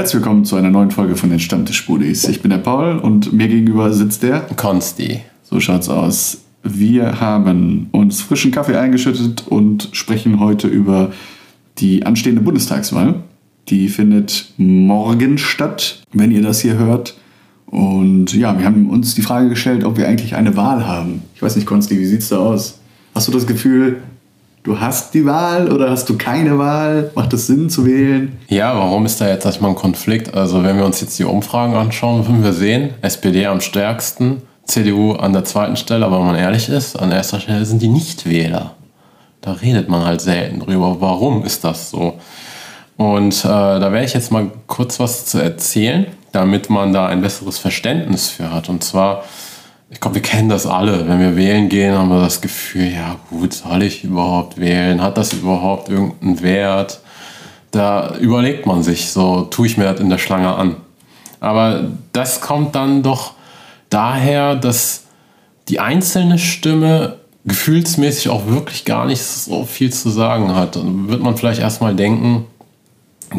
Herzlich willkommen zu einer neuen Folge von den Stammtischbudis. Ich bin der Paul und mir gegenüber sitzt der Konsti. So schaut's aus. Wir haben uns frischen Kaffee eingeschüttet und sprechen heute über die anstehende Bundestagswahl. Die findet morgen statt, wenn ihr das hier hört. Und ja, wir haben uns die Frage gestellt, ob wir eigentlich eine Wahl haben. Ich weiß nicht, Konsti, wie sieht's da aus? Hast du das Gefühl, du hast die Wahl oder hast du keine Wahl? Macht es Sinn zu wählen? Ja, warum ist da jetzt erstmal ein Konflikt? Also wenn wir uns jetzt die Umfragen anschauen, würden wir sehen, SPD am stärksten, CDU an der zweiten Stelle, aber wenn man ehrlich ist, an erster Stelle sind die Nichtwähler. Da redet man halt selten drüber. Warum ist das so? Und äh, da werde ich jetzt mal kurz was zu erzählen, damit man da ein besseres Verständnis für hat. Und zwar ich glaube, wir kennen das alle. Wenn wir wählen gehen, haben wir das Gefühl, ja gut, soll ich überhaupt wählen? Hat das überhaupt irgendeinen Wert? Da überlegt man sich, so tue ich mir das in der Schlange an. Aber das kommt dann doch daher, dass die einzelne Stimme gefühlsmäßig auch wirklich gar nicht so viel zu sagen hat. Dann wird man vielleicht erstmal denken,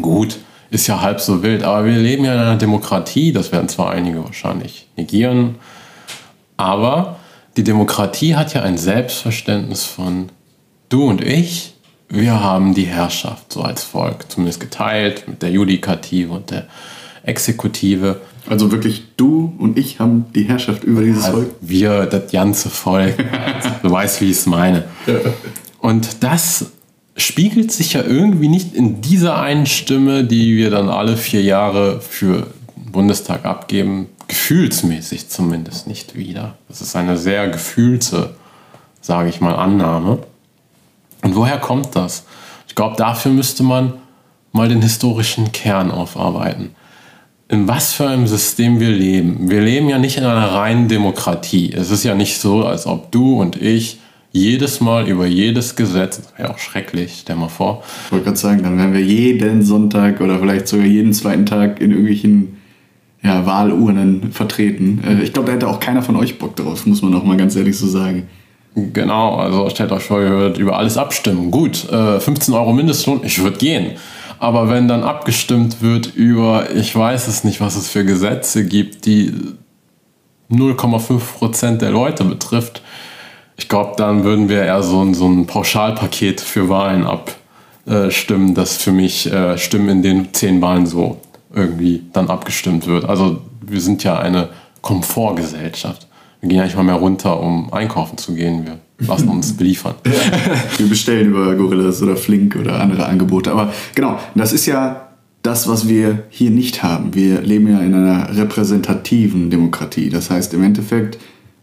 gut, ist ja halb so wild, aber wir leben ja in einer Demokratie, das werden zwar einige wahrscheinlich negieren, aber die Demokratie hat ja ein Selbstverständnis von du und ich, wir haben die Herrschaft so als Volk, zumindest geteilt mit der Judikative und der Exekutive. Also wirklich du und ich haben die Herrschaft über dieses also Volk? Wir, das ganze Volk. du weißt, wie ich es meine. Und das spiegelt sich ja irgendwie nicht in dieser einen Stimme, die wir dann alle vier Jahre für den Bundestag abgeben, gefühlsmäßig zumindest nicht wieder. Das ist eine sehr gefühlte, sage ich mal, Annahme. Und woher kommt das? Ich glaube, dafür müsste man mal den historischen Kern aufarbeiten. In was für einem System wir leben. Wir leben ja nicht in einer reinen Demokratie. Es ist ja nicht so, als ob du und ich jedes Mal über jedes Gesetz, das wäre auch schrecklich, stell mal vor. Ich wollte gerade sagen, dann wären wir jeden Sonntag oder vielleicht sogar jeden zweiten Tag in irgendwelchen ja, Wahlurnen vertreten. Äh, ich glaube, da hätte auch keiner von euch Bock drauf, muss man auch mal ganz ehrlich so sagen. Genau, also stellt euch vor, ihr würdet über alles abstimmen. Gut, äh, 15 Euro Mindestlohn, ich würde gehen. Aber wenn dann abgestimmt wird über, ich weiß es nicht, was es für Gesetze gibt, die 0,5% der Leute betrifft, ich glaube, dann würden wir eher so ein, so ein Pauschalpaket für Wahlen abstimmen, das für mich äh, Stimmen in den 10 Wahlen so irgendwie dann abgestimmt wird. Also wir sind ja eine Komfortgesellschaft. Wir gehen ja nicht mal mehr runter, um einkaufen zu gehen. Wir lassen uns beliefern. wir bestellen über Gorillas oder Flink oder andere Angebote. Aber genau, das ist ja das, was wir hier nicht haben. Wir leben ja in einer repräsentativen Demokratie. Das heißt im Endeffekt,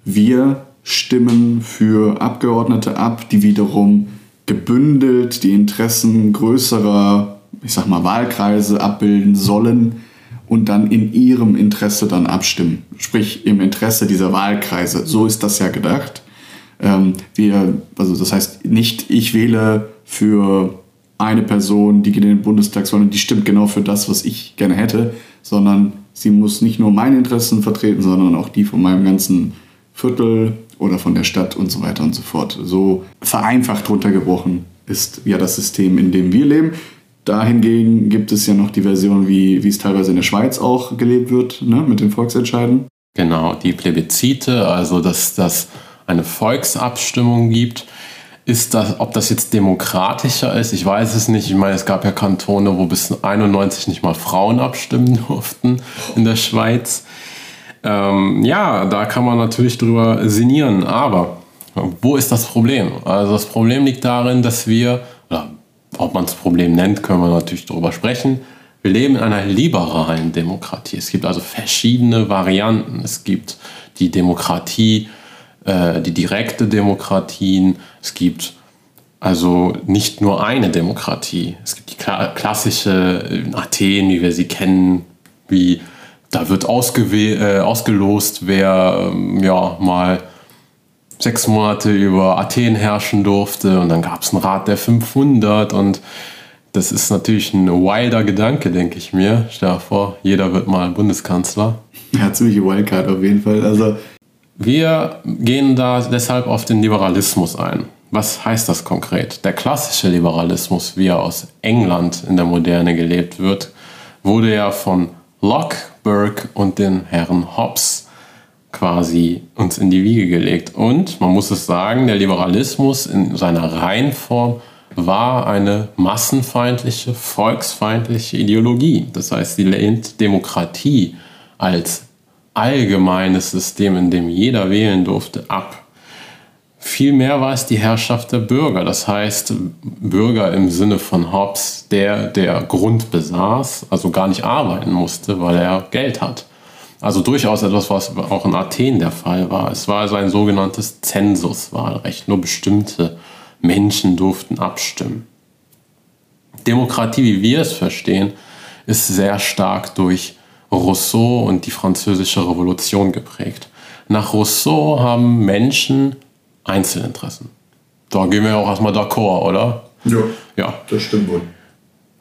wir stimmen für Abgeordnete ab, die wiederum gebündelt die Interessen größerer ich sag mal, Wahlkreise abbilden sollen und dann in ihrem Interesse dann abstimmen. Sprich, im Interesse dieser Wahlkreise. So ist das ja gedacht. Ähm, wir, also das heißt nicht, ich wähle für eine Person, die geht in den Bundestag, sondern die stimmt genau für das, was ich gerne hätte, sondern sie muss nicht nur meine Interessen vertreten, sondern auch die von meinem ganzen Viertel oder von der Stadt und so weiter und so fort. So vereinfacht runtergebrochen ist ja das System, in dem wir leben. Da hingegen gibt es ja noch die Version, wie, wie es teilweise in der Schweiz auch gelebt wird, ne, mit den Volksentscheiden. Genau, die Plebiszite, also dass das eine Volksabstimmung gibt. Ist das, ob das jetzt demokratischer ist, ich weiß es nicht. Ich meine, es gab ja Kantone, wo bis 91 nicht mal Frauen abstimmen durften in der Schweiz. Ähm, ja, da kann man natürlich drüber sinnieren, aber wo ist das Problem? Also das Problem liegt darin, dass wir, oder ob man es Problem nennt, können wir natürlich darüber sprechen. Wir leben in einer liberalen Demokratie. Es gibt also verschiedene Varianten. Es gibt die Demokratie, äh, die direkte Demokratien. Es gibt also nicht nur eine Demokratie. Es gibt die klassische in Athen, wie wir sie kennen, wie da wird äh, ausgelost, wer ähm, ja mal sechs Monate über Athen herrschen durfte und dann gab es einen Rat der 500 und das ist natürlich ein wilder Gedanke, denke ich mir. Stell dir vor, jeder wird mal Bundeskanzler. Ja, ziemliche Wildcard auf jeden Fall. Also wir gehen da deshalb auf den Liberalismus ein. Was heißt das konkret? Der klassische Liberalismus, wie er aus England in der Moderne gelebt wird, wurde ja von Locke, Burke und den Herren Hobbes quasi uns in die Wiege gelegt. Und man muss es sagen, der Liberalismus in seiner Reihenform war eine massenfeindliche, volksfeindliche Ideologie. Das heißt, sie lehnt Demokratie als allgemeines System, in dem jeder wählen durfte, ab. Vielmehr war es die Herrschaft der Bürger, das heißt Bürger im Sinne von Hobbes, der der Grund besaß, also gar nicht arbeiten musste, weil er Geld hat. Also durchaus etwas, was auch in Athen der Fall war. Es war also ein sogenanntes Zensuswahlrecht. Nur bestimmte Menschen durften abstimmen. Demokratie, wie wir es verstehen, ist sehr stark durch Rousseau und die französische Revolution geprägt. Nach Rousseau haben Menschen Einzelinteressen. Da gehen wir auch erstmal d'accord, oder? Ja, ja. Das stimmt wohl.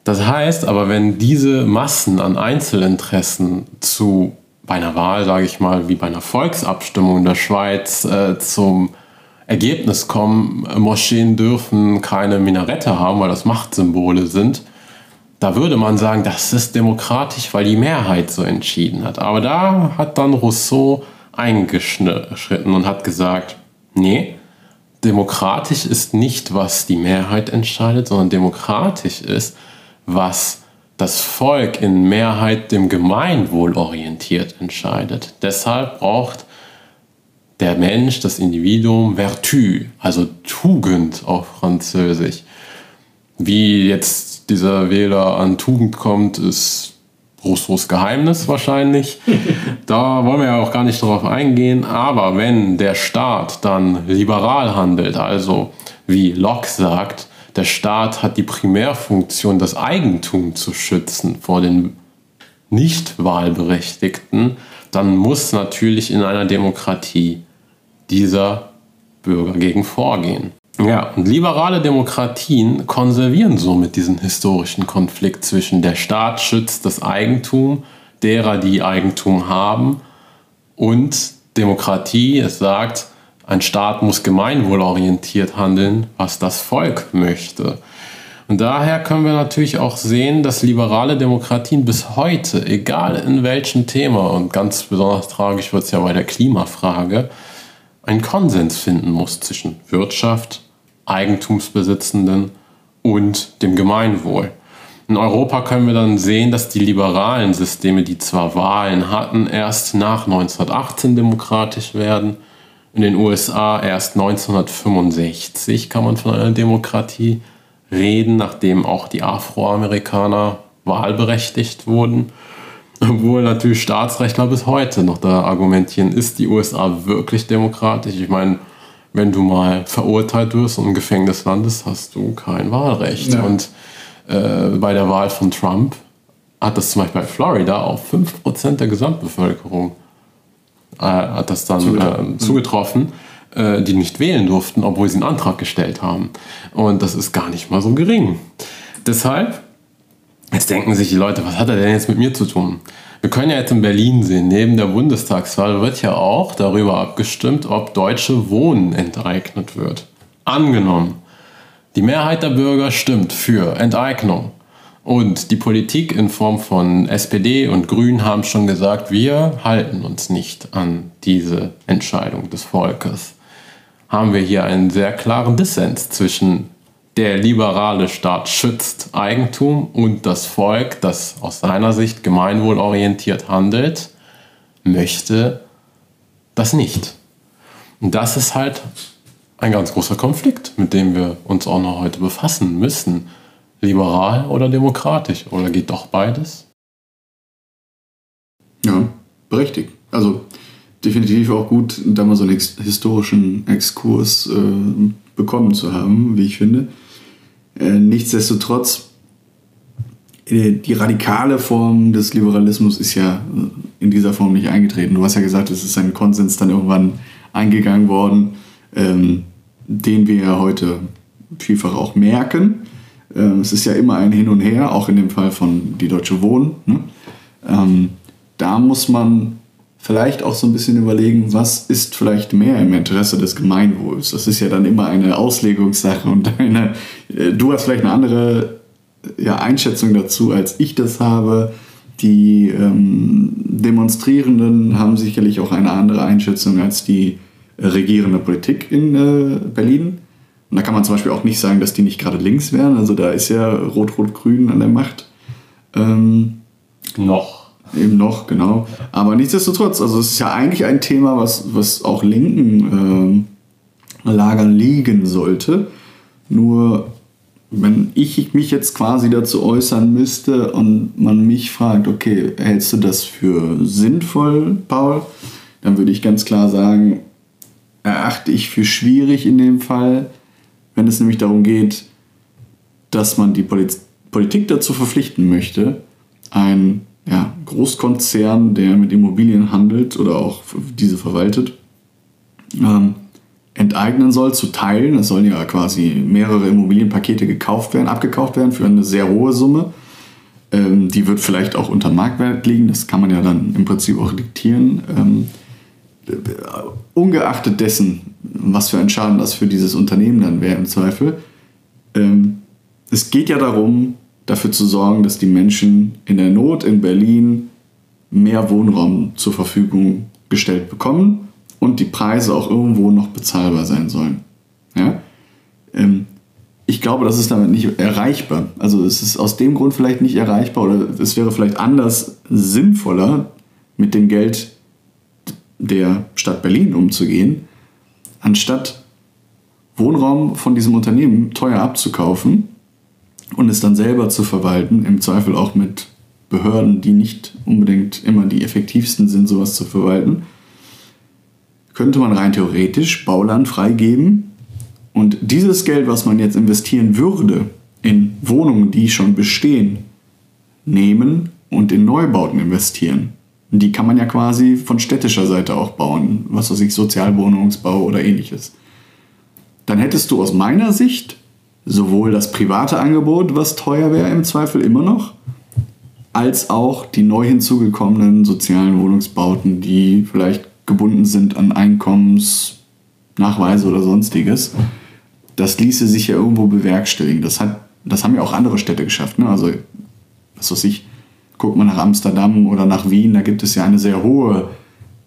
Das heißt aber, wenn diese Massen an Einzelinteressen zu bei einer Wahl, sage ich mal, wie bei einer Volksabstimmung in der Schweiz äh, zum Ergebnis kommen, Moscheen dürfen keine Minarette haben, weil das Machtsymbole sind, da würde man sagen, das ist demokratisch, weil die Mehrheit so entschieden hat. Aber da hat dann Rousseau eingeschritten und hat gesagt, nee, demokratisch ist nicht, was die Mehrheit entscheidet, sondern demokratisch ist, was das Volk in Mehrheit dem Gemeinwohl orientiert entscheidet. Deshalb braucht der Mensch, das Individuum, Vertu, also Tugend auf Französisch. Wie jetzt dieser Wähler an Tugend kommt, ist Rousseaus Geheimnis wahrscheinlich. da wollen wir ja auch gar nicht drauf eingehen. Aber wenn der Staat dann liberal handelt, also wie Locke sagt, der Staat hat die Primärfunktion, das Eigentum zu schützen vor den Nicht-Wahlberechtigten, dann muss natürlich in einer Demokratie dieser Bürger gegen vorgehen. Ja, und liberale Demokratien konservieren somit diesen historischen Konflikt zwischen der Staat schützt das Eigentum derer, die Eigentum haben, und Demokratie, es sagt, ein Staat muss gemeinwohlorientiert handeln, was das Volk möchte. Und daher können wir natürlich auch sehen, dass liberale Demokratien bis heute, egal in welchem Thema, und ganz besonders tragisch wird es ja bei der Klimafrage, einen Konsens finden muss zwischen Wirtschaft, Eigentumsbesitzenden und dem Gemeinwohl. In Europa können wir dann sehen, dass die liberalen Systeme, die zwar Wahlen hatten, erst nach 1918 demokratisch werden in den USA erst 1965 kann man von einer Demokratie reden, nachdem auch die Afroamerikaner wahlberechtigt wurden. Obwohl natürlich Staatsrechtler bis heute noch da argumentieren, ist die USA wirklich demokratisch? Ich meine, wenn du mal verurteilt wirst und im Gefängnis landest, hast du kein Wahlrecht. Ja. Und äh, bei der Wahl von Trump hat das zum Beispiel bei Florida auf 5% der Gesamtbevölkerung äh, hat das dann zugetroffen, äh, zugetroffen äh, die nicht wählen durften, obwohl sie einen Antrag gestellt haben. Und das ist gar nicht mal so gering. Deshalb, jetzt denken sich die Leute, was hat er denn jetzt mit mir zu tun? Wir können ja jetzt in Berlin sehen, neben der Bundestagswahl wird ja auch darüber abgestimmt, ob deutsche Wohnen enteignet wird. Angenommen, die Mehrheit der Bürger stimmt für Enteignung. Und die Politik in Form von SPD und Grünen haben schon gesagt, wir halten uns nicht an diese Entscheidung des Volkes. Haben wir hier einen sehr klaren Dissens zwischen der liberale Staat schützt Eigentum und das Volk, das aus seiner Sicht gemeinwohlorientiert handelt, möchte das nicht. Und das ist halt ein ganz großer Konflikt, mit dem wir uns auch noch heute befassen müssen liberal oder demokratisch? Oder geht doch beides? Ja, berechtigt. Also definitiv auch gut, da mal so einen historischen Exkurs äh, bekommen zu haben, wie ich finde. Äh, nichtsdestotrotz, äh, die radikale Form des Liberalismus ist ja äh, in dieser Form nicht eingetreten. Du hast ja gesagt, es ist ein Konsens dann irgendwann eingegangen worden, ähm, den wir ja heute vielfach auch merken. Ähm, es ist ja immer ein Hin und Her, auch in dem Fall von die Deutsche Wohnen. Ne? Ähm, da muss man vielleicht auch so ein bisschen überlegen, was ist vielleicht mehr im Interesse des Gemeinwohls. Das ist ja dann immer eine Auslegungssache und eine, äh, du hast vielleicht eine andere ja, Einschätzung dazu, als ich das habe. Die ähm, Demonstrierenden haben sicherlich auch eine andere Einschätzung als die äh, regierende Politik in äh, Berlin. Und da kann man zum Beispiel auch nicht sagen, dass die nicht gerade links wären. Also da ist ja Rot-Rot-Grün an der Macht. Ähm, noch. Eben noch, genau. Aber nichtsdestotrotz, also es ist ja eigentlich ein Thema, was, was auch linken äh, Lagern liegen sollte. Nur wenn ich mich jetzt quasi dazu äußern müsste und man mich fragt, okay, hältst du das für sinnvoll, Paul? Dann würde ich ganz klar sagen, erachte ich für schwierig in dem Fall, wenn es nämlich darum geht, dass man die Politik dazu verpflichten möchte, ein ja, Großkonzern, der mit Immobilien handelt oder auch diese verwaltet, ähm, enteignen soll, zu teilen. Es sollen ja quasi mehrere Immobilienpakete gekauft werden, abgekauft werden für eine sehr hohe Summe. Ähm, die wird vielleicht auch unter Marktwert liegen, das kann man ja dann im Prinzip auch diktieren. Ähm, ungeachtet dessen, was für ein Schaden das für dieses Unternehmen dann wäre im Zweifel, ähm, es geht ja darum, dafür zu sorgen, dass die Menschen in der Not in Berlin mehr Wohnraum zur Verfügung gestellt bekommen und die Preise auch irgendwo noch bezahlbar sein sollen. Ja? Ähm, ich glaube, das ist damit nicht erreichbar. Also es ist aus dem Grund vielleicht nicht erreichbar oder es wäre vielleicht anders sinnvoller, mit dem Geld der Stadt Berlin umzugehen, anstatt Wohnraum von diesem Unternehmen teuer abzukaufen und es dann selber zu verwalten, im Zweifel auch mit Behörden, die nicht unbedingt immer die effektivsten sind, sowas zu verwalten könnte man rein theoretisch Bauland freigeben und dieses Geld, was man jetzt investieren würde in Wohnungen, die schon bestehen, nehmen und in Neubauten investieren. Die kann man ja quasi von städtischer Seite auch bauen, was weiß ich, Sozialwohnungsbau oder ähnliches. Dann hättest du aus meiner Sicht sowohl das private Angebot, was teuer wäre im Zweifel immer noch, als auch die neu hinzugekommenen sozialen Wohnungsbauten, die vielleicht gebunden sind an Einkommensnachweise oder sonstiges. Das ließe sich ja irgendwo bewerkstelligen. Das, hat, das haben ja auch andere Städte geschafft. Ne? Also, was weiß ich, guckt man nach Amsterdam oder nach Wien, da gibt es ja eine sehr hohe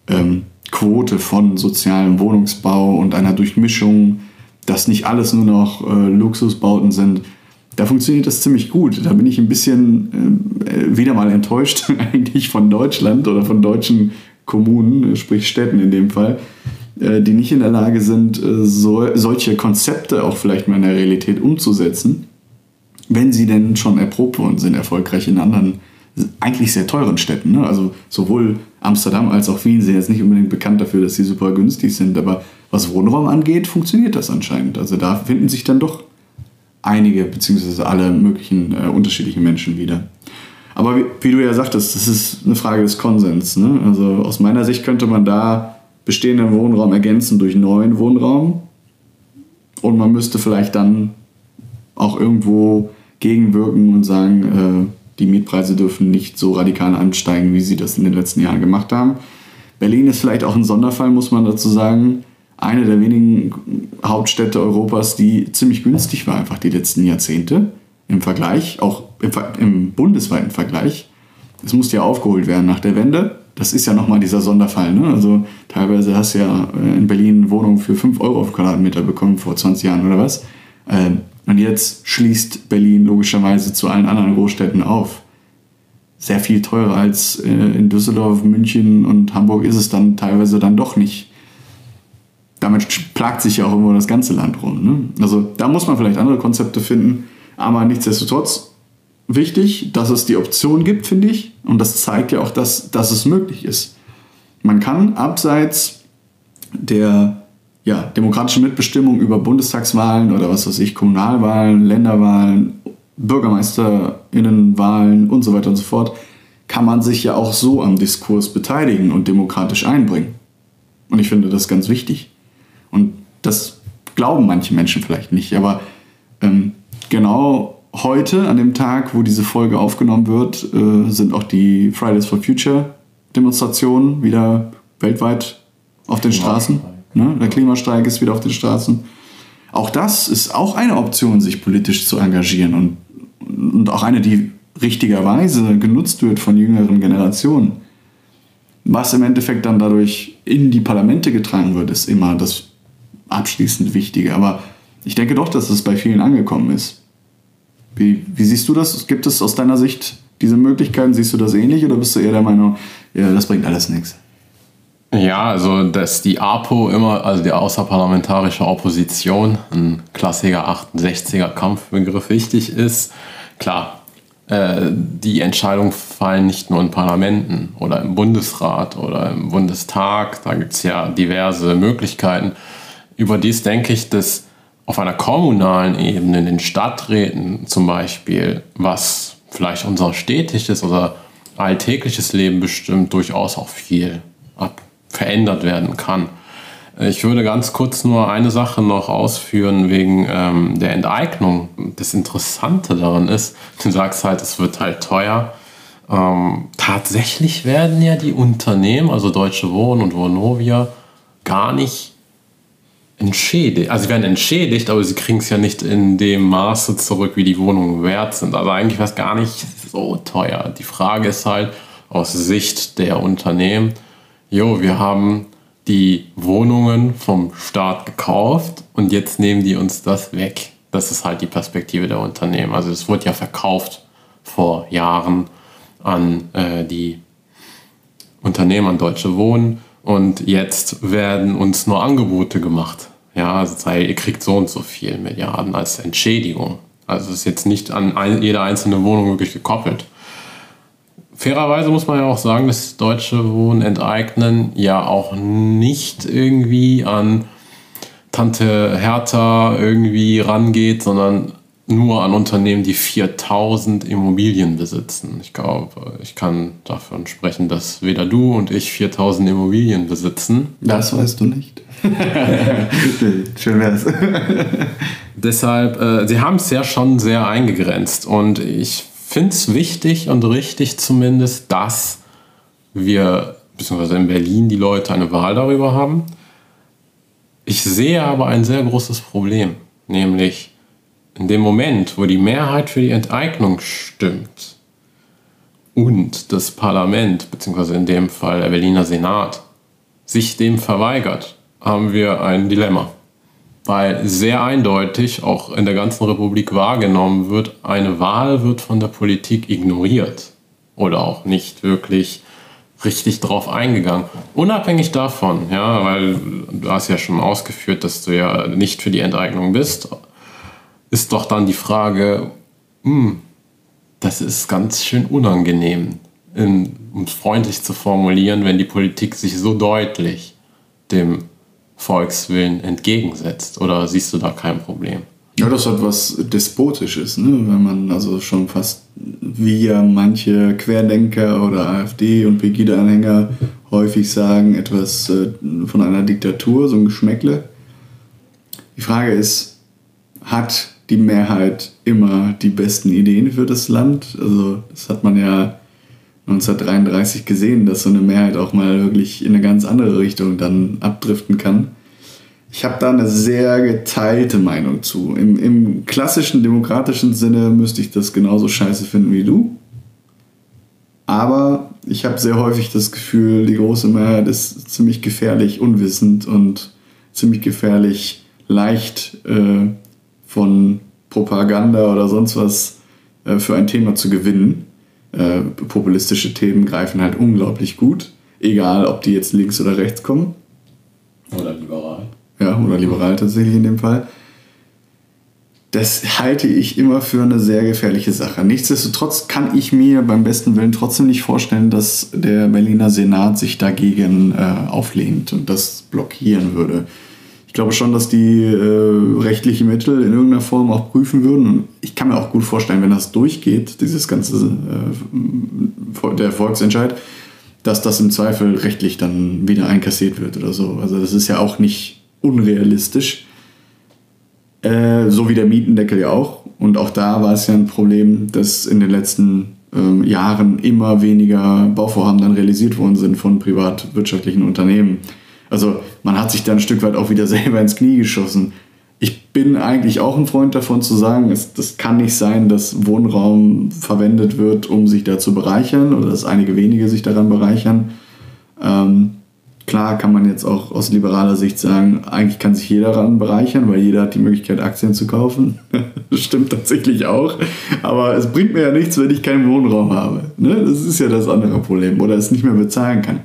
ähm, Quote von sozialem Wohnungsbau und einer Durchmischung, dass nicht alles nur noch äh, Luxusbauten sind. Da funktioniert das ziemlich gut. Da bin ich ein bisschen äh, wieder mal enttäuscht eigentlich von Deutschland oder von deutschen Kommunen, sprich Städten in dem Fall, äh, die nicht in der Lage sind, äh, so, solche Konzepte auch vielleicht mal in der Realität umzusetzen, wenn sie denn schon erprobt worden sind, erfolgreich in anderen, eigentlich sehr teuren Städten. Ne? Also sowohl Amsterdam als auch Wien sind jetzt nicht unbedingt bekannt dafür, dass sie super günstig sind, aber was Wohnraum angeht, funktioniert das anscheinend. Also da finden sich dann doch einige beziehungsweise alle möglichen äh, unterschiedlichen Menschen wieder. Aber wie, wie, du ja sagtest, das ist eine Frage des Konsens. Ne? Also aus meiner Sicht könnte man da bestehenden Wohnraum ergänzen durch neuen Wohnraum. Und man müsste vielleicht dann auch irgendwo gegenwirken und sagen, äh, die Mietpreise dürfen nicht so radikal ansteigen, wie sie das in den letzten Jahren gemacht haben. Berlin ist vielleicht auch ein Sonderfall, muss man dazu sagen. Eine der wenigen Hauptstädte Europas, die ziemlich günstig war, einfach die letzten Jahrzehnte im Vergleich, auch im, im bundesweiten Vergleich. Es musste ja aufgeholt werden nach der Wende. Das ist ja nochmal dieser Sonderfall. Ne? Also teilweise hast du ja äh, in Berlin Wohnungen für 5 Euro auf Quadratmeter bekommen vor 20 Jahren oder was. Ähm, und jetzt schließt Berlin logischerweise zu allen anderen Großstädten auf. Sehr viel teurer als äh, in Düsseldorf, München und Hamburg ist es dann teilweise dann doch nicht. Damit plagt sich ja auch immer das ganze Land rum. Ne? Also da muss man vielleicht andere Konzepte finden. Aber nichtsdestotrotz wichtig, dass es die Option gibt, finde ich. Und das zeigt ja auch, dass, dass es möglich ist. Man kann abseits der ja, demokratischen Mitbestimmung über Bundestagswahlen oder was weiß ich, Kommunalwahlen, Länderwahlen, Bürgermeisterinnenwahlen und so weiter und so fort, kann man sich ja auch so am Diskurs beteiligen und demokratisch einbringen. Und ich finde das ganz wichtig. Und das glauben manche Menschen vielleicht nicht, aber ähm, genau heute, an dem Tag, wo diese Folge aufgenommen wird, äh, sind auch die Fridays for Future Demonstrationen wieder weltweit auf den Straßen. Ne? Der Klimastreik ist wieder auf den Straßen. Auch das ist auch eine Option, sich politisch zu engagieren und, und auch eine, die richtigerweise genutzt wird von jüngeren Generationen, was im Endeffekt dann dadurch in die Parlamente getragen wird, ist immer das abschließend Wichtige. Aber ich denke doch, dass es bei vielen angekommen ist. Wie, wie siehst du das? Gibt es aus deiner Sicht diese Möglichkeiten? Siehst du das ähnlich oder bist du eher der Meinung, ja, das bringt alles nichts? Ja, also dass die APO immer, also die außerparlamentarische Opposition, ein klassischer 68er Kampfbegriff wichtig ist. Klar, äh, die Entscheidungen fallen nicht nur in Parlamenten oder im Bundesrat oder im Bundestag, da gibt es ja diverse Möglichkeiten. Überdies denke ich, dass auf einer kommunalen Ebene, in den Stadträten zum Beispiel, was vielleicht unser städtisches oder alltägliches Leben bestimmt, durchaus auch viel ab verändert werden kann. Ich würde ganz kurz nur eine Sache noch ausführen wegen ähm, der Enteignung. Das Interessante daran ist, du sagst halt, es wird halt teuer. Ähm, tatsächlich werden ja die Unternehmen, also Deutsche Wohnen und Vonovia, gar nicht entschädigt. Also sie werden entschädigt, aber sie kriegen es ja nicht in dem Maße zurück, wie die Wohnungen wert sind. Also eigentlich wäre es gar nicht so teuer. Die Frage ist halt aus Sicht der Unternehmen, jo, wir haben die Wohnungen vom Staat gekauft und jetzt nehmen die uns das weg. Das ist halt die Perspektive der Unternehmen. Also es wurde ja verkauft vor Jahren an äh, die Unternehmen, an Deutsche Wohnen und jetzt werden uns nur Angebote gemacht. Ja, also sei, ihr kriegt so und so viel Milliarden als Entschädigung. Also es ist jetzt nicht an ein, jede einzelne Wohnung wirklich gekoppelt. Fairerweise muss man ja auch sagen, dass deutsche Wohnen enteignen ja auch nicht irgendwie an Tante Hertha irgendwie rangeht, sondern nur an Unternehmen, die 4000 Immobilien besitzen. Ich glaube, ich kann davon sprechen, dass weder du und ich 4000 Immobilien besitzen. Das weißt du nicht. Schön wär's. Deshalb, äh, sie haben es ja schon sehr eingegrenzt und ich finde es wichtig und richtig zumindest, dass wir, beziehungsweise in Berlin, die Leute eine Wahl darüber haben. Ich sehe aber ein sehr großes Problem, nämlich in dem Moment, wo die Mehrheit für die Enteignung stimmt und das Parlament, beziehungsweise in dem Fall der Berliner Senat, sich dem verweigert, haben wir ein Dilemma. Weil sehr eindeutig auch in der ganzen Republik wahrgenommen wird, eine Wahl wird von der Politik ignoriert oder auch nicht wirklich richtig drauf eingegangen. Unabhängig davon, ja, weil du hast ja schon ausgeführt, dass du ja nicht für die Enteignung bist, ist doch dann die Frage, hm, das ist ganz schön unangenehm, um es freundlich zu formulieren, wenn die Politik sich so deutlich dem Volkswillen entgegensetzt. Oder siehst du da kein Problem? Ja, das hat was Despotisches, ne? wenn man also schon fast wie ja manche Querdenker oder AfD- und Pegida-Anhänger häufig sagen, etwas äh, von einer Diktatur, so ein Geschmäckle. Die Frage ist, hat die Mehrheit immer die besten Ideen für das Land. Also das hat man ja 1933 gesehen, dass so eine Mehrheit auch mal wirklich in eine ganz andere Richtung dann abdriften kann. Ich habe da eine sehr geteilte Meinung zu. Im, Im klassischen demokratischen Sinne müsste ich das genauso scheiße finden wie du. Aber ich habe sehr häufig das Gefühl, die große Mehrheit ist ziemlich gefährlich unwissend und ziemlich gefährlich leicht äh, von Propaganda oder sonst was äh, für ein Thema zu gewinnen. Äh, populistische Themen greifen halt unglaublich gut, egal ob die jetzt links oder rechts kommen. Oder liberal. Ja, oder liberal tatsächlich in dem Fall. Das halte ich immer für eine sehr gefährliche Sache. Nichtsdestotrotz kann ich mir beim besten Willen trotzdem nicht vorstellen, dass der Berliner Senat sich dagegen äh, auflehnt und das blockieren würde ich glaube schon, dass die äh, rechtliche Mittel in irgendeiner Form auch prüfen würden. Ich kann mir auch gut vorstellen, wenn das durchgeht, dieses ganze äh, der Volksentscheid, dass das im Zweifel rechtlich dann wieder einkassiert wird oder so. Also das ist ja auch nicht unrealistisch. Äh, so wie der Mietendeckel ja auch. Und auch da war es ja ein Problem, dass in den letzten ähm, Jahren immer weniger Bauvorhaben dann realisiert worden sind von privatwirtschaftlichen Unternehmen also man hat sich da ein Stück weit auch wieder selber ins Knie geschossen. ich bin eigentlich auch ein Freund davon zu sagen, es, das kann nicht sein, dass Wohnraum verwendet wird, um sich da zu bereichern oder dass einige wenige sich daran bereichern. Ähm, klar kann man jetzt auch aus liberaler Sicht sagen, eigentlich kann sich jeder daran bereichern, weil jeder hat die Möglichkeit, Aktien zu kaufen. das stimmt tatsächlich auch. Aber es bringt mir ja nichts, wenn ich keinen Wohnraum habe. Ne? Das ist ja das andere Problem. Oder es nicht mehr bezahlen kann.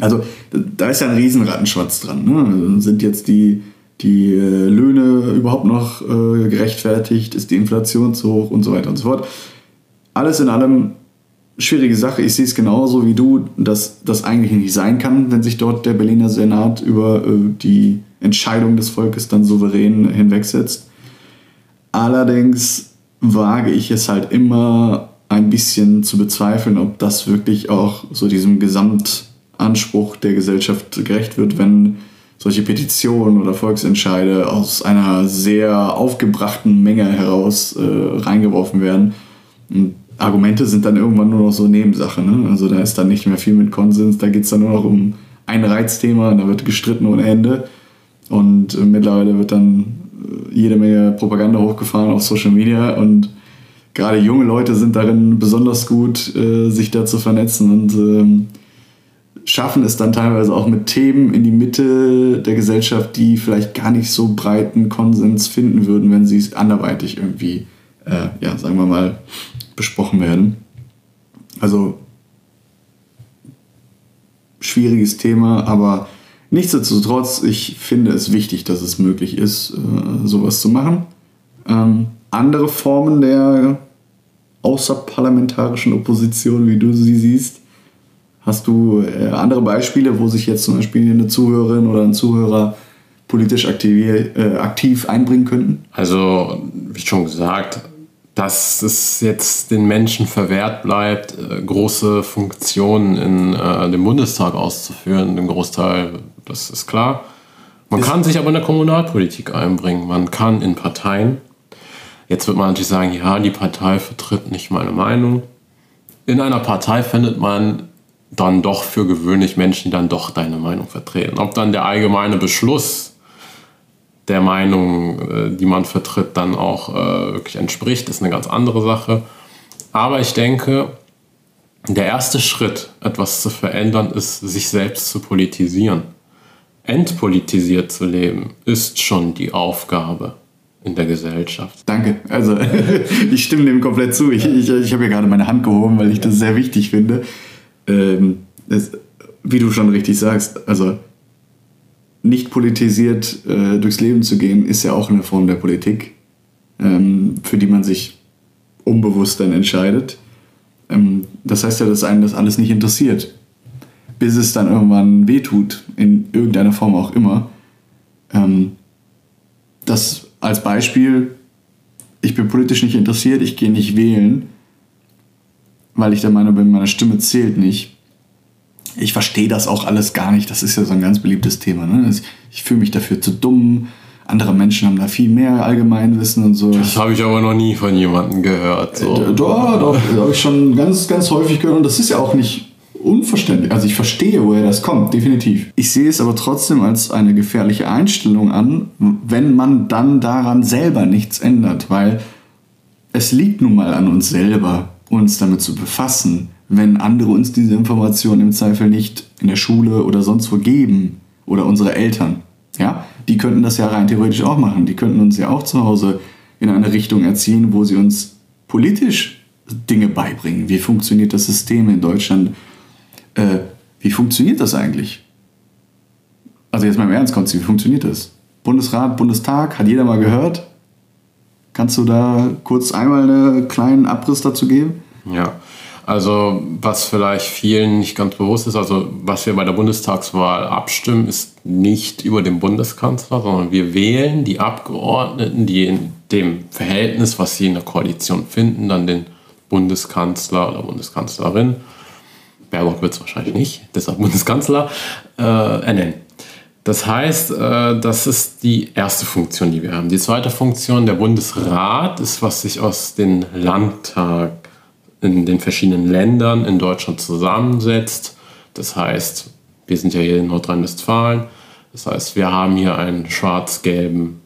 Also da ist ja ein Riesenrattenschwanz dran. Ne? Sind jetzt die die äh, Löhne überhaupt noch äh, gerechtfertigt, ist die Inflation zu hoch und so weiter und so fort. Alles in allem schwierige Sache. Ich sehe es genauso wie du, dass das eigentlich nicht sein kann, wenn sich dort der Berliner Senat über äh, die Entscheidung des Volkes dann souverän hinwegsetzt. Allerdings wage ich es halt immer ein bisschen zu bezweifeln, ob das wirklich auch so diesem Gesamtanspruch der Gesellschaft gerecht wird, wenn solche Petitionen oder Volksentscheide aus einer sehr aufgebrachten Menge heraus äh, reingeworfen werden. Und Argumente sind dann irgendwann nur noch so Nebensache. Ne? Also da ist dann nicht mehr viel mit Konsens, da geht es dann nur noch um ein Reizthema, da wird gestritten ohne Ende. Und äh, mittlerweile wird dann äh, jede Menge Propaganda hochgefahren auf Social Media und gerade junge Leute sind darin besonders gut, äh, sich da zu vernetzen und ähm, schaffen es dann teilweise auch mit Themen in die Mitte der Gesellschaft, die vielleicht gar nicht so breiten Konsens finden würden, wenn sie es anderweitig irgendwie, äh, ja, sagen wir mal, besprochen werden. Also schwieriges Thema, aber nichtsdestotrotz, ich finde es wichtig, dass es möglich ist, äh, sowas zu machen. Ähm, andere Formen der außerparlamentarischen Opposition, wie du sie siehst, Hast du äh, andere Beispiele, wo sich jetzt zum Beispiel eine Zuhörerin oder ein Zuhörer politisch aktiv, äh, aktiv einbringen könnten? Also, wie schon gesagt, dass es jetzt den Menschen verwehrt bleibt, äh, große Funktionen in äh, dem Bundestag auszuführen, im Großteil, das ist klar. Man ist kann sich aber in der Kommunalpolitik einbringen, man kann in Parteien. Jetzt wird man natürlich sagen, ja, die Partei vertritt nicht meine Meinung. In einer Partei findet man dann doch für gewöhnlich Menschen, die dann doch deine Meinung vertreten. Ob dann der allgemeine Beschluss der Meinung, äh, die man vertritt, dann auch äh, wirklich entspricht, ist eine ganz andere Sache. Aber ich denke, der erste Schritt, etwas zu verändern, ist, sich selbst zu politisieren. Entpolitisiert zu leben, ist schon die Aufgabe in der Gesellschaft. Danke. Also ich stimme dem komplett zu. Ich, ich, ich habe ja gerade meine Hand gehoben, weil ich das sehr wichtig finde ähm, es, wie du schon richtig sagst, also nicht politisiert äh, durchs Leben zu gehen, ist ja auch eine Form der Politik, ähm, für die man sich unbewusst dann entscheidet. Ähm, das heißt ja, dass einen das alles nicht interessiert, bis es dann irgendwann wehtut, in irgendeiner Form auch immer. Ähm, das als Beispiel, ich bin politisch nicht interessiert, ich gehe nicht wählen weil ich der Meinung bin, meine Stimme zählt nicht. Ich verstehe das auch alles gar nicht. Das ist ja so ein ganz beliebtes Thema. Ne? Ich fühle mich dafür zu dumm. Andere Menschen haben da viel mehr Allgemeinwissen und so. Das habe ich aber noch nie von jemandem gehört. So. Äh, doch, doch, das habe ich schon ganz, ganz häufig gehört. Und das ist ja auch nicht unverständlich. Also ich verstehe, woher das kommt, definitiv. Ich sehe es aber trotzdem als eine gefährliche Einstellung an, wenn man dann daran selber nichts ändert, weil es liegt nun mal an uns selber, uns damit zu befassen, wenn andere uns diese Informationen im Zweifel nicht in der Schule oder sonst wo geben oder unsere Eltern. Ja, die könnten das ja rein theoretisch auch machen. Die könnten uns ja auch zu Hause in eine Richtung erziehen, wo sie uns politisch Dinge beibringen. Wie funktioniert das System in Deutschland? Äh, wie funktioniert das eigentlich? Also jetzt mal im Ernst, Konzi, wie funktioniert das? Bundesrat, Bundestag, hat jeder mal gehört? Kannst du da kurz einmal einen kleinen Abriss dazu geben? Ja, also was vielleicht vielen nicht ganz bewusst ist, also was wir bei der Bundestagswahl abstimmen, ist nicht über den Bundeskanzler, sondern wir wählen die Abgeordneten, die in dem Verhältnis, was sie in der Koalition finden, dann den Bundeskanzler oder Bundeskanzlerin, Baerbock wird es wahrscheinlich nicht, deshalb Bundeskanzler, äh, ernennen. Das heißt, äh, das ist die erste Funktion, die wir haben. Die zweite Funktion, der Bundesrat, ist, was sich aus den Landtag in den verschiedenen Ländern in Deutschland zusammensetzt. Das heißt, wir sind ja hier in Nordrhein-Westfalen. Das heißt, wir haben hier einen schwarz-gelben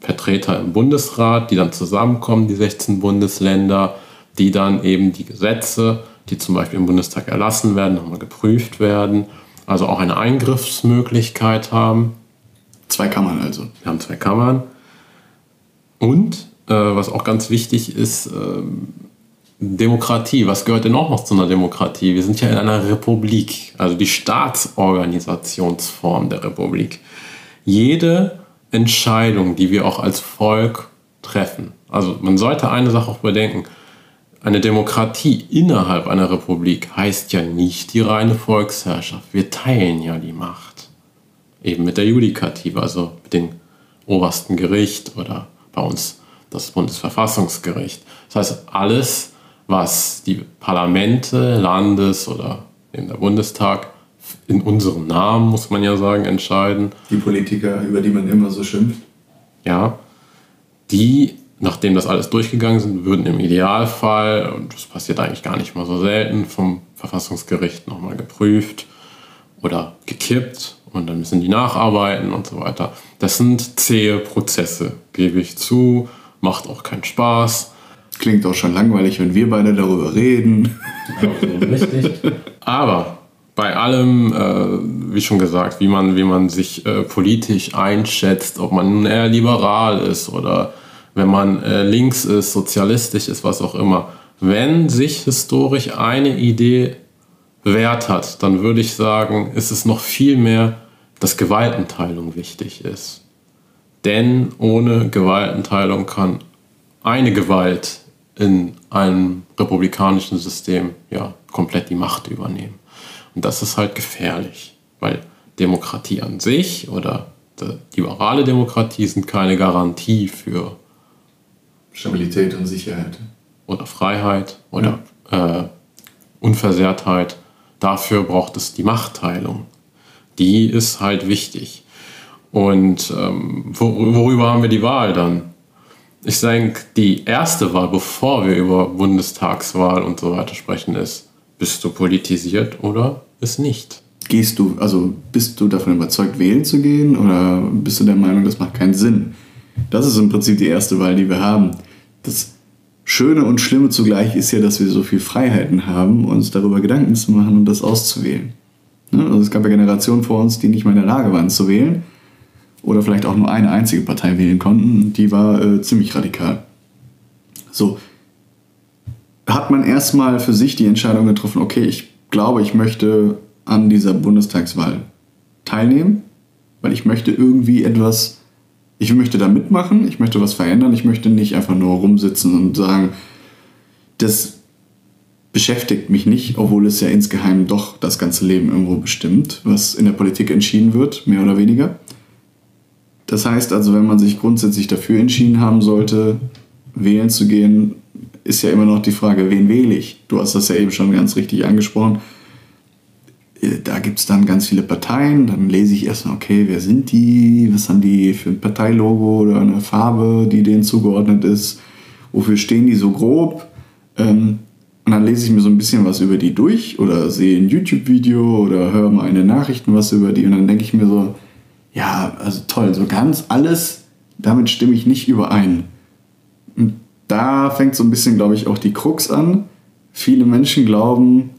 Vertreter im Bundesrat, die dann zusammenkommen, die 16 Bundesländer, die dann eben die Gesetze, die zum Beispiel im Bundestag erlassen werden, nochmal geprüft werden, also auch eine Eingriffsmöglichkeit haben. Zwei Kammern also. Wir haben zwei Kammern. Und, äh, was auch ganz wichtig ist, äh, Demokratie. Was gehört denn auch noch zu einer Demokratie? Wir sind ja in einer Republik, also die Staatsorganisationsform der Republik. Jede Entscheidung, die wir auch als Volk treffen, also man sollte eine Sache auch bedenken, eine Demokratie innerhalb einer Republik heißt ja nicht die reine Volksherrschaft. Wir teilen ja die Macht. Eben mit der Judikative, also mit dem obersten Gericht oder bei uns das Bundesverfassungsgericht. Das heißt, alles, was die Parlamente, Landes- oder eben der Bundestag in unserem Namen, muss man ja sagen, entscheiden. Die Politiker, über die man immer so schimpft. Ja, die nachdem das alles durchgegangen sind, würden im Idealfall, und das passiert eigentlich gar nicht mal so selten, vom Verfassungsgericht nochmal geprüft oder gekippt und dann müssen die nacharbeiten und so weiter. Das sind zähe Prozesse, gebe ich zu, macht auch keinen Spaß. Klingt auch schon langweilig, wenn wir beide darüber reden. Richtig. Aber bei allem, äh, wie schon gesagt, wie man, wie man sich äh, politisch einschätzt, ob man nun eher liberal ist oder wenn man äh, links ist, sozialistisch ist, was auch immer. Wenn sich historisch eine Idee bewährt hat, dann würde ich sagen, ist es noch viel mehr, dass Gewaltenteilung wichtig ist. Denn ohne Gewaltenteilung kann eine Gewalt in einem republikanischen System ja komplett die Macht übernehmen. Und das ist halt gefährlich, weil Demokratie an sich oder liberale Demokratie sind keine Garantie für Stabilität und Sicherheit. Oder Freiheit oder ja. äh, Unversehrtheit. Dafür braucht es die Machtteilung. Die ist halt wichtig. Und ähm, worüber haben wir die Wahl dann? Ich denke, die erste Wahl, bevor wir über Bundestagswahl und so weiter sprechen, ist, bist du politisiert oder ist nicht? Gehst du, also bist du davon überzeugt, wählen zu gehen oder bist du der Meinung, das macht keinen Sinn? Das ist im Prinzip die erste Wahl, die wir haben das Schöne und Schlimme zugleich ist ja, dass wir so viel Freiheiten haben, uns darüber Gedanken zu machen und das auszuwählen. Ne? Also es gab ja Generationen vor uns, die nicht mal in der Lage waren zu wählen oder vielleicht auch nur eine einzige Partei wählen konnten. Die war äh, ziemlich radikal. So, hat man erstmal für sich die Entscheidung getroffen, okay, ich glaube, ich möchte an dieser Bundestagswahl teilnehmen, weil ich möchte irgendwie etwas ich möchte da mitmachen, ich möchte was verändern, ich möchte nicht einfach nur rumsitzen und sagen, das beschäftigt mich nicht, obwohl es ja insgeheim doch das ganze Leben irgendwo bestimmt, was in der Politik entschieden wird, mehr oder weniger. Das heißt also, wenn man sich grundsätzlich dafür entschieden haben sollte, wählen zu gehen, ist ja immer noch die Frage, wen wähle ich? Du hast das ja eben schon ganz richtig angesprochen da gibt es dann ganz viele Parteien. Dann lese ich erstmal, okay, wer sind die? Was haben die für ein Parteilogo oder eine Farbe, die denen zugeordnet ist? Wofür stehen die so grob? Ähm, und dann lese ich mir so ein bisschen was über die durch oder sehe ein YouTube-Video oder höre mal in den Nachrichten was über die. Und dann denke ich mir so, ja, also toll, so ganz alles, damit stimme ich nicht überein. Und da fängt so ein bisschen, glaube ich, auch die Krux an. Viele Menschen glauben,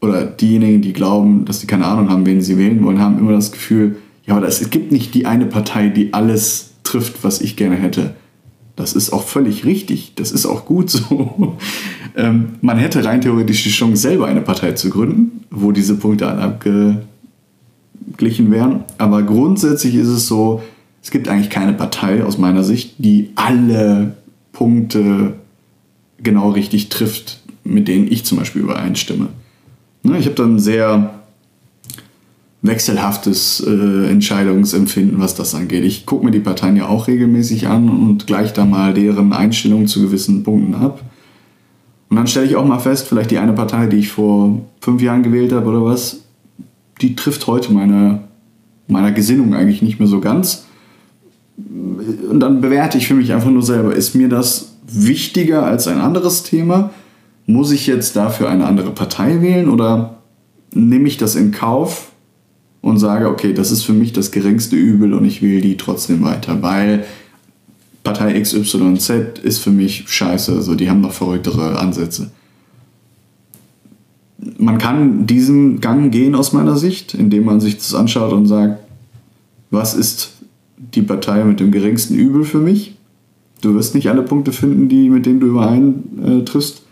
oder diejenigen, die glauben, dass sie keine Ahnung haben, wen sie wählen wollen, haben immer das Gefühl, ja, aber es gibt nicht die eine Partei, die alles trifft, was ich gerne hätte. Das ist auch völlig richtig. Das ist auch gut so. ähm, man hätte rein theoretisch die Chance, selber eine Partei zu gründen, wo diese Punkte abgeglichen wären. Aber grundsätzlich ist es so, es gibt eigentlich keine Partei aus meiner Sicht, die alle Punkte genau richtig trifft, mit denen ich zum Beispiel übereinstimme. Ne, ich habe dann sehr wechselhaftes äh, Entscheidungsempfinden, was das angeht. Ich gucke mir die Parteien ja auch regelmäßig an und gleiche da mal deren Einstellung zu gewissen Punkten ab. Und dann stelle ich auch mal fest, vielleicht die eine Partei, die ich vor fünf Jahren gewählt habe oder was, die trifft heute meine, meiner Gesinnung eigentlich nicht mehr so ganz. Und dann bewerte ich für mich einfach nur selber, ist mir das wichtiger als ein anderes Thema? Muss ich jetzt dafür eine andere Partei wählen oder nehme ich das in Kauf und sage, okay, das ist für mich das geringste Übel und ich wähle die trotzdem weiter, weil Partei XYZ ist für mich scheiße, also die haben noch verrücktere Ansätze. Man kann diesen Gang gehen aus meiner Sicht, indem man sich das anschaut und sagt, was ist die Partei mit dem geringsten Übel für mich? Du wirst nicht alle Punkte finden, die, mit denen du übereintriffst.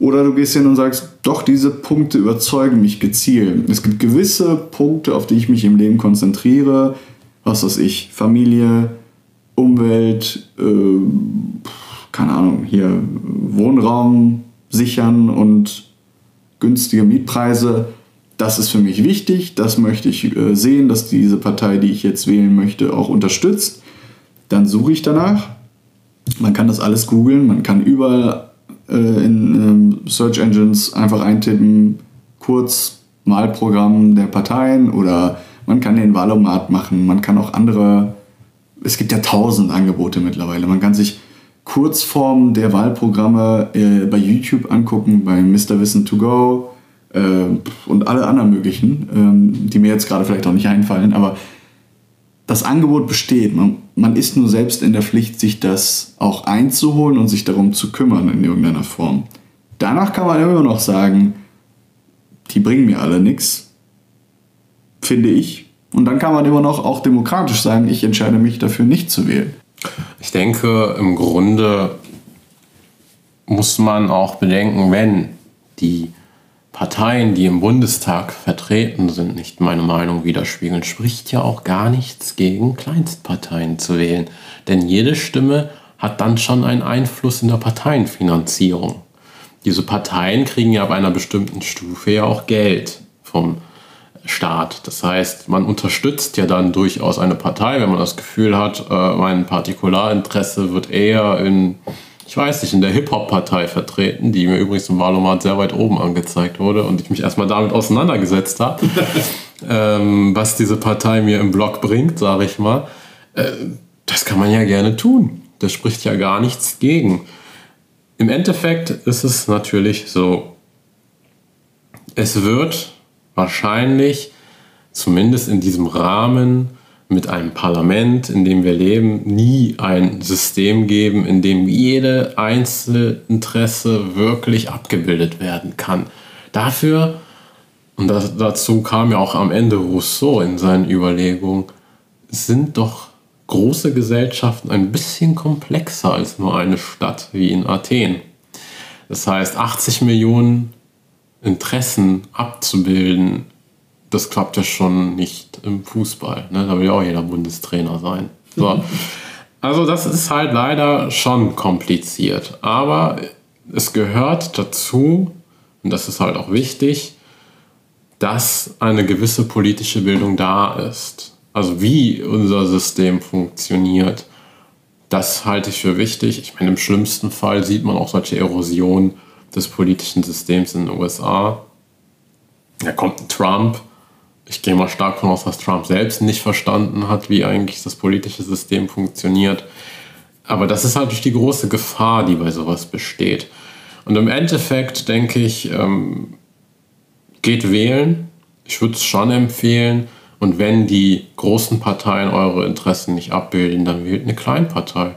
Oder du gehst hin und sagst, doch, diese Punkte überzeugen mich gezielt. Es gibt gewisse Punkte, auf die ich mich im Leben konzentriere. Was weiß ich, Familie, Umwelt, äh, keine Ahnung, hier Wohnraum sichern und günstige Mietpreise. Das ist für mich wichtig. Das möchte ich äh, sehen, dass diese Partei, die ich jetzt wählen möchte, auch unterstützt. Dann suche ich danach. Man kann das alles googeln. Man kann überall äh, in ähm, Search Engines einfach eintippen, kurz Wahlprogramm der Parteien oder man kann den Wahlomat machen. Man kann auch andere es gibt ja tausend Angebote mittlerweile. Man kann sich Kurzformen der Wahlprogramme äh, bei YouTube angucken, bei Mr. Wissen to Go äh, und alle anderen möglichen, ähm, die mir jetzt gerade vielleicht auch nicht einfallen. Aber das Angebot besteht. Man, man ist nur selbst in der Pflicht, sich das auch einzuholen und sich darum zu kümmern in irgendeiner Form. Danach kann man immer noch sagen, die bringen mir alle nichts, finde ich. Und dann kann man immer noch auch demokratisch sagen, ich entscheide mich dafür nicht zu wählen. Ich denke, im Grunde muss man auch bedenken, wenn die Parteien, die im Bundestag vertreten sind, nicht meine Meinung widerspiegeln, spricht ja auch gar nichts gegen Kleinstparteien zu wählen. Denn jede Stimme hat dann schon einen Einfluss in der Parteienfinanzierung. Diese Parteien kriegen ja ab einer bestimmten Stufe ja auch Geld vom Staat. Das heißt, man unterstützt ja dann durchaus eine Partei, wenn man das Gefühl hat, äh, mein Partikularinteresse wird eher in, ich weiß nicht, in der Hip-Hop-Partei vertreten, die mir übrigens im Wahlomat sehr weit oben angezeigt wurde und ich mich erstmal damit auseinandergesetzt habe, ähm, was diese Partei mir im Blog bringt, sage ich mal. Äh, das kann man ja gerne tun. Das spricht ja gar nichts gegen. Im Endeffekt ist es natürlich so, es wird wahrscheinlich zumindest in diesem Rahmen mit einem Parlament, in dem wir leben, nie ein System geben, in dem jede Einzelinteresse wirklich abgebildet werden kann. Dafür, und das, dazu kam ja auch am Ende Rousseau in seinen Überlegungen, sind doch große Gesellschaften ein bisschen komplexer als nur eine Stadt wie in Athen. Das heißt, 80 Millionen Interessen abzubilden, das klappt ja schon nicht im Fußball. Ne? Da will ja auch jeder Bundestrainer sein. So. Also das ist halt leider schon kompliziert. Aber es gehört dazu, und das ist halt auch wichtig, dass eine gewisse politische Bildung da ist. Also wie unser System funktioniert, das halte ich für wichtig. Ich meine, im schlimmsten Fall sieht man auch solche Erosionen des politischen Systems in den USA. Da kommt ein Trump. Ich gehe mal stark davon aus, dass Trump selbst nicht verstanden hat, wie eigentlich das politische System funktioniert. Aber das ist halt die große Gefahr, die bei sowas besteht. Und im Endeffekt denke ich, ähm, geht wählen. Ich würde es schon empfehlen. Und wenn die großen Parteien eure Interessen nicht abbilden, dann wählt eine Kleinpartei.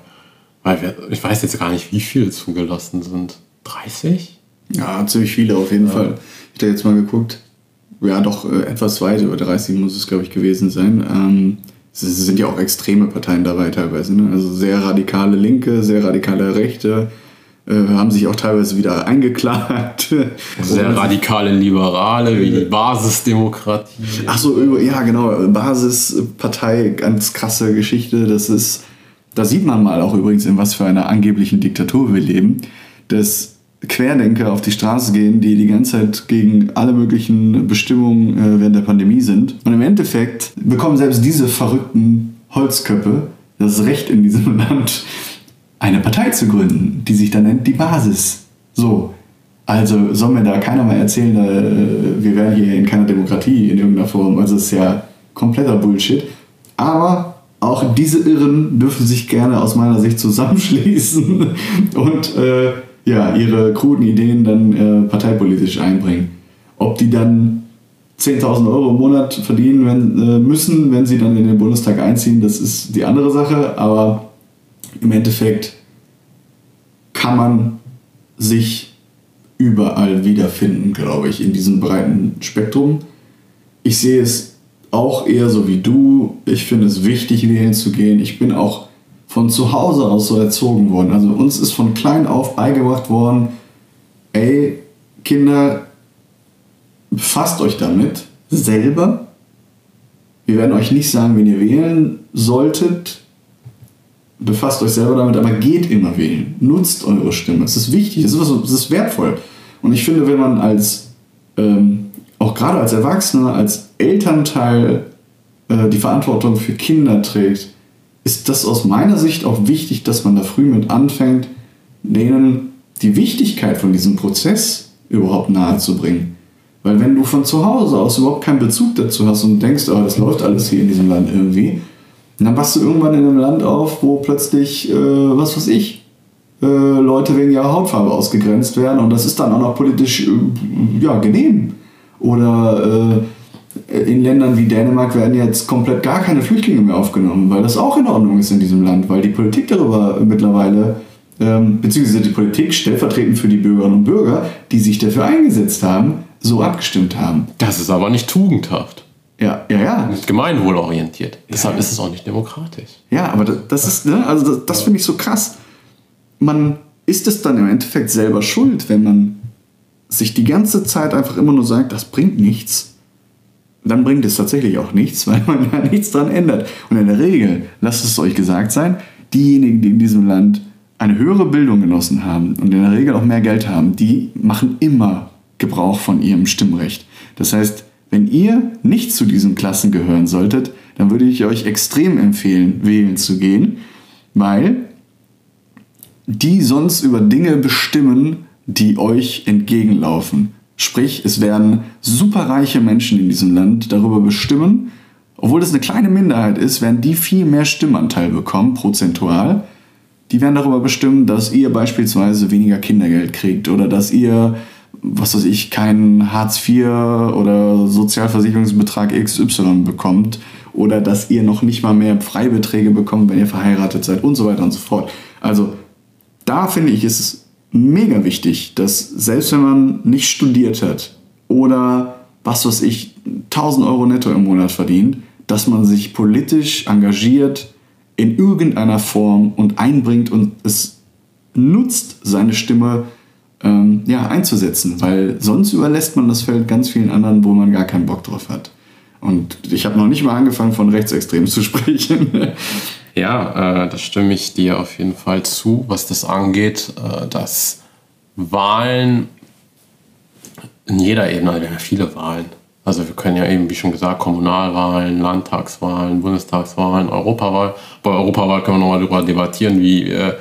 Weil wir, ich weiß jetzt gar nicht, wie viele zugelassen sind. 30? Ja, ziemlich viele auf jeden ja. Fall. Ich habe jetzt mal geguckt. Ja, doch äh, etwas weit über 30 muss es, glaube ich, gewesen sein. Ähm, es sind ja auch extreme Parteien dabei teilweise. Ne? Also sehr radikale Linke, sehr radikale Rechte. Äh, haben sich auch teilweise wieder eingeklagt. Sehr radikale Liberale wie die Basisdemokratie. Ach so, ja genau, Basispartei, ganz krasse Geschichte. Das ist, da sieht man mal auch übrigens, in was für einer angeblichen Diktatur wir leben dass Querdenker auf die Straße gehen, die die ganze Zeit gegen alle möglichen Bestimmungen äh, während der Pandemie sind. Und im Endeffekt bekommen selbst diese verrückten Holzköpfe das Recht in diesem Land, eine Partei zu gründen, die sich dann nennt die Basis. So. Also soll mir da keiner mal erzählen, äh, wir wären hier in keiner Demokratie in irgendeiner Form. Also es ist ja kompletter Bullshit. Aber auch diese Irren dürfen sich gerne aus meiner Sicht zusammenschließen und äh, ja, ihre kruden Ideen dann äh, parteipolitisch einbringen. Ob die dann 10.000 Euro im Monat verdienen wenn, äh, müssen, wenn sie dann in den Bundestag einziehen, das ist die andere Sache. Aber im Endeffekt kann man sich überall wiederfinden, glaube ich, in diesem breiten Spektrum. Ich sehe es auch eher so wie du. Ich finde es wichtig, wählen zu gehen. Ich bin auch von zu Hause aus so erzogen worden. Also uns ist von klein auf beigebracht worden, ey, Kinder, befasst euch damit selber. Wir werden euch nicht sagen, wenn ihr wählen solltet, befasst euch selber damit, aber geht immer wählen. Nutzt eure Stimme. Es ist wichtig, es ist, ist wertvoll. Und ich finde, wenn man als, ähm, auch gerade als Erwachsener, als Elternteil äh, die Verantwortung für Kinder trägt, ist das aus meiner Sicht auch wichtig, dass man da früh mit anfängt, denen die Wichtigkeit von diesem Prozess überhaupt nahezubringen. Weil wenn du von zu Hause aus überhaupt keinen Bezug dazu hast und denkst, oh, das läuft alles hier in diesem Land irgendwie, dann wachst du irgendwann in einem Land auf, wo plötzlich, äh, was weiß ich, äh, Leute wegen ihrer Hautfarbe ausgegrenzt werden und das ist dann auch noch politisch äh, ja, genehm. Oder äh, in Ländern wie Dänemark werden jetzt komplett gar keine Flüchtlinge mehr aufgenommen, weil das auch in Ordnung ist in diesem Land, weil die Politik darüber mittlerweile, ähm, beziehungsweise die Politik stellvertretend für die Bürgerinnen und Bürger, die sich dafür eingesetzt haben, so abgestimmt haben. Das ist aber nicht tugendhaft. Ja, ja, ja. Nicht gemeinwohlorientiert. Deshalb ist es auch nicht demokratisch. Ja, aber das, das ist, ne, also das, das finde ich so krass. Man ist es dann im Endeffekt selber schuld, wenn man sich die ganze Zeit einfach immer nur sagt, das bringt nichts. Dann bringt es tatsächlich auch nichts, weil man da nichts dran ändert. Und in der Regel, lasst es euch gesagt sein, diejenigen, die in diesem Land eine höhere Bildung genossen haben und in der Regel auch mehr Geld haben, die machen immer Gebrauch von ihrem Stimmrecht. Das heißt, wenn ihr nicht zu diesen Klassen gehören solltet, dann würde ich euch extrem empfehlen, wählen zu gehen, weil die sonst über Dinge bestimmen, die euch entgegenlaufen. Sprich, es werden superreiche Menschen in diesem Land darüber bestimmen, obwohl das eine kleine Minderheit ist, werden die viel mehr Stimmanteil bekommen, prozentual. Die werden darüber bestimmen, dass ihr beispielsweise weniger Kindergeld kriegt oder dass ihr was weiß ich, keinen Hartz IV oder Sozialversicherungsbetrag XY bekommt oder dass ihr noch nicht mal mehr Freibeträge bekommt, wenn ihr verheiratet seid und so weiter und so fort. Also da finde ich, ist es mega wichtig, dass selbst wenn man nicht studiert hat oder was weiß ich, 1000 Euro netto im Monat verdient, dass man sich politisch engagiert in irgendeiner Form und einbringt und es nutzt, seine Stimme ähm, ja, einzusetzen, weil sonst überlässt man das Feld ganz vielen anderen, wo man gar keinen Bock drauf hat. Und ich habe noch nicht mal angefangen, von Rechtsextremen zu sprechen. ja, äh, da stimme ich dir auf jeden Fall zu, was das angeht, äh, dass Wahlen in jeder Ebene, wir haben ja viele Wahlen. Also wir können ja eben, wie schon gesagt, Kommunalwahlen, Landtagswahlen, Bundestagswahlen, Europawahl. Bei Europawahl können wir nochmal darüber debattieren, wie äh,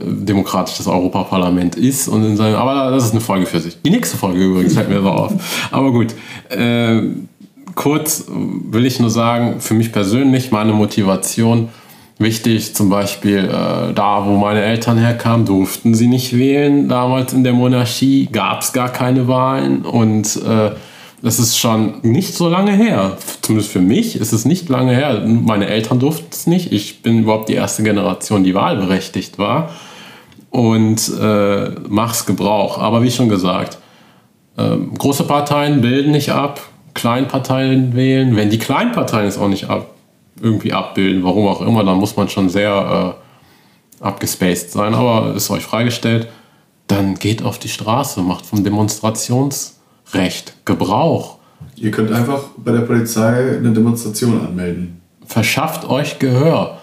demokratisch das Europaparlament ist. Und in seinem, aber das ist eine Folge für sich. Die nächste Folge übrigens fällt mir so auf. Aber gut. Äh, kurz will ich nur sagen, für mich persönlich meine Motivation wichtig, zum Beispiel äh, da, wo meine Eltern herkamen, durften sie nicht wählen. Damals in der Monarchie gab es gar keine Wahlen und äh, das ist schon nicht so lange her. Zumindest für mich ist es nicht lange her. Meine Eltern durften es nicht. Ich bin überhaupt die erste Generation, die wahlberechtigt war und äh, mach's Gebrauch. Aber wie schon gesagt, äh, große Parteien bilden nicht ab, Kleinparteien wählen. Wenn die Kleinparteien es auch nicht ab, irgendwie abbilden, warum auch immer, dann muss man schon sehr äh, abgespaced sein. Aber ist euch freigestellt. Dann geht auf die Straße, macht vom Demonstrationsrecht Gebrauch. Ihr könnt einfach bei der Polizei eine Demonstration anmelden. Verschafft euch Gehör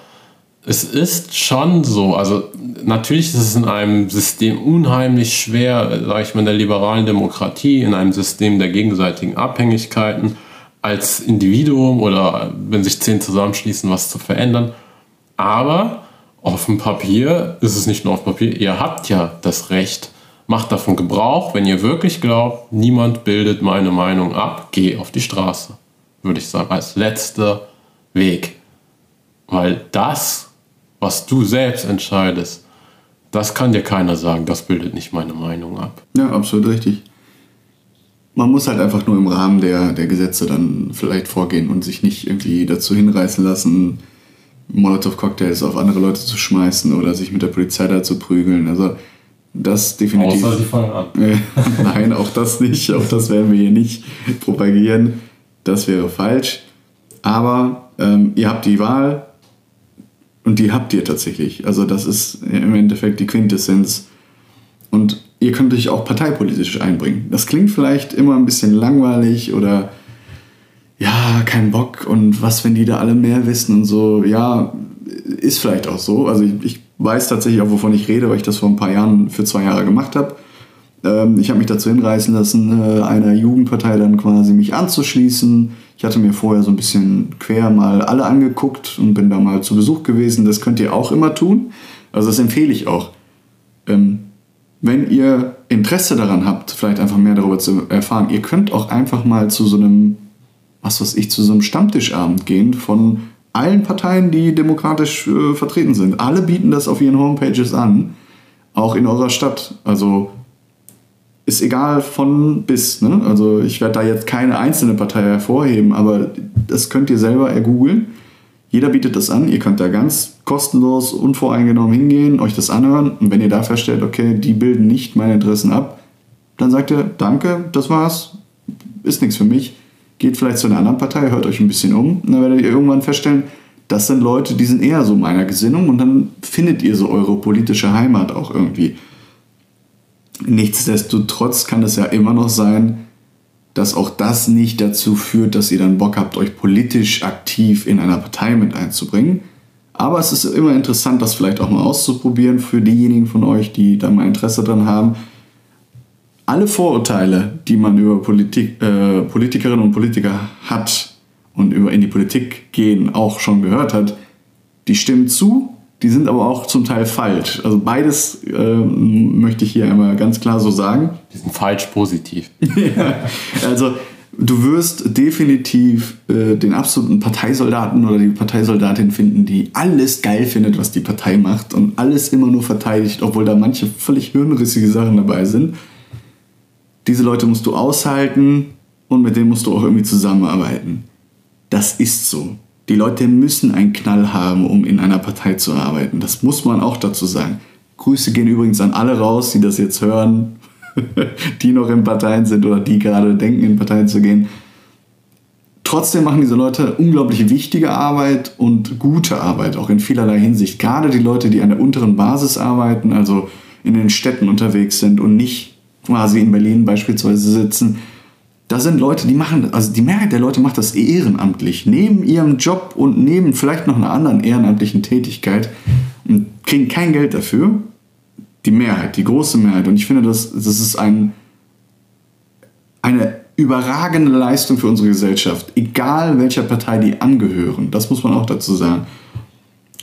es ist schon so, also natürlich ist es in einem System unheimlich schwer, sage ich mal, in der liberalen Demokratie, in einem System der gegenseitigen Abhängigkeiten als Individuum oder wenn sich zehn zusammenschließen, was zu verändern. Aber auf dem Papier ist es nicht nur auf Papier, ihr habt ja das Recht, macht davon Gebrauch, wenn ihr wirklich glaubt, niemand bildet meine Meinung ab, geh auf die Straße, würde ich sagen, als letzter Weg. Weil das was du selbst entscheidest, das kann dir keiner sagen, das bildet nicht meine Meinung ab. Ja, absolut richtig. Man muss halt einfach nur im Rahmen der, der Gesetze dann vielleicht vorgehen und sich nicht irgendwie dazu hinreißen lassen, Molotow-Cocktails auf andere Leute zu schmeißen oder sich mit der Polizei da zu prügeln. Also das definitiv. Außer sie fangen an. Nein, auch das nicht. Auch das werden wir hier nicht propagieren. Das wäre falsch. Aber ähm, ihr habt die Wahl und die habt ihr tatsächlich. Also das ist im Endeffekt die Quintessenz. Und ihr könnt euch auch parteipolitisch einbringen. Das klingt vielleicht immer ein bisschen langweilig oder ja, kein Bock und was, wenn die da alle mehr wissen und so. Ja, ist vielleicht auch so. Also ich, ich weiß tatsächlich auch, wovon ich rede, weil ich das vor ein paar Jahren für zwei Jahre gemacht habe. Ähm, ich habe mich dazu hinreißen lassen, äh, einer Jugendpartei dann quasi mich anzuschließen. Ich hatte mir vorher so ein bisschen quer mal alle angeguckt und bin da mal zu Besuch gewesen. Das könnt ihr auch immer tun. Also das empfehle ich auch. Ähm, wenn ihr Interesse daran habt, vielleicht einfach mehr darüber zu erfahren, ihr könnt auch einfach mal zu so einem was weiß ich, zu so einem Stammtischabend gehen von allen Parteien, die demokratisch äh, vertreten sind. Alle bieten das auf ihren Homepages an, auch in eurer Stadt. Also ist egal von bis. Ne? Also ich werde da jetzt keine einzelne Partei hervorheben, aber das könnt ihr selber ergoogeln. Jeder bietet das an. Ihr könnt da ganz kostenlos, unvoreingenommen hingehen, euch das anhören. Und wenn ihr da feststellt, okay, die bilden nicht meine Interessen ab, dann sagt ihr, danke, das war's, ist nichts für mich geht vielleicht zu einer anderen Partei, hört euch ein bisschen um und dann werdet ihr irgendwann feststellen, das sind Leute, die sind eher so meiner Gesinnung und dann findet ihr so eure politische Heimat auch irgendwie. Nichtsdestotrotz kann es ja immer noch sein, dass auch das nicht dazu führt, dass ihr dann Bock habt, euch politisch aktiv in einer Partei mit einzubringen. Aber es ist immer interessant, das vielleicht auch mal auszuprobieren für diejenigen von euch, die da mal Interesse dran haben alle Vorurteile, die man über Politik, äh, Politikerinnen und Politiker hat und über in die Politik gehen auch schon gehört hat, die stimmen zu, die sind aber auch zum Teil falsch. Also beides äh, möchte ich hier einmal ganz klar so sagen. Die sind falsch positiv. ja, also du wirst definitiv äh, den absoluten Parteisoldaten oder die Parteisoldatin finden, die alles geil findet, was die Partei macht und alles immer nur verteidigt, obwohl da manche völlig hirnrissige Sachen dabei sind diese Leute musst du aushalten und mit denen musst du auch irgendwie zusammenarbeiten. Das ist so. Die Leute müssen einen Knall haben, um in einer Partei zu arbeiten. Das muss man auch dazu sagen. Grüße gehen übrigens an alle raus, die das jetzt hören, die noch in Parteien sind oder die gerade denken, in Parteien zu gehen. Trotzdem machen diese Leute unglaublich wichtige Arbeit und gute Arbeit, auch in vielerlei Hinsicht. Gerade die Leute, die an der unteren Basis arbeiten, also in den Städten unterwegs sind und nicht quasi in Berlin beispielsweise sitzen, da sind Leute, die machen, also die Mehrheit der Leute macht das ehrenamtlich, neben ihrem Job und neben vielleicht noch einer anderen ehrenamtlichen Tätigkeit und kriegen kein Geld dafür. Die Mehrheit, die große Mehrheit. Und ich finde, das, das ist ein, eine überragende Leistung für unsere Gesellschaft, egal welcher Partei die angehören. Das muss man auch dazu sagen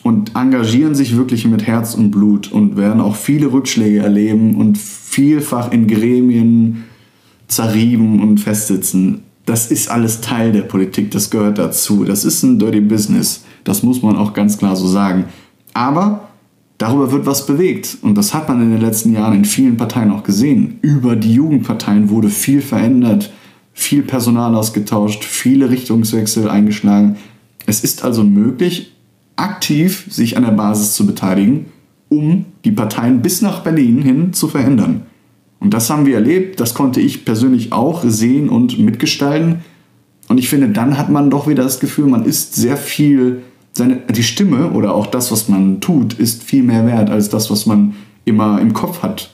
und engagieren sich wirklich mit Herz und Blut und werden auch viele Rückschläge erleben und vielfach in Gremien zerrieben und festsitzen. Das ist alles Teil der Politik, das gehört dazu. Das ist ein Dirty Business, das muss man auch ganz klar so sagen. Aber darüber wird was bewegt und das hat man in den letzten Jahren in vielen Parteien auch gesehen. Über die Jugendparteien wurde viel verändert, viel Personal ausgetauscht, viele Richtungswechsel eingeschlagen. Es ist also möglich, aktiv sich an der Basis zu beteiligen, um die Parteien bis nach Berlin hin zu verändern. Und das haben wir erlebt, das konnte ich persönlich auch sehen und mitgestalten. Und ich finde, dann hat man doch wieder das Gefühl, man ist sehr viel, seine, die Stimme oder auch das, was man tut, ist viel mehr wert als das, was man immer im Kopf hat.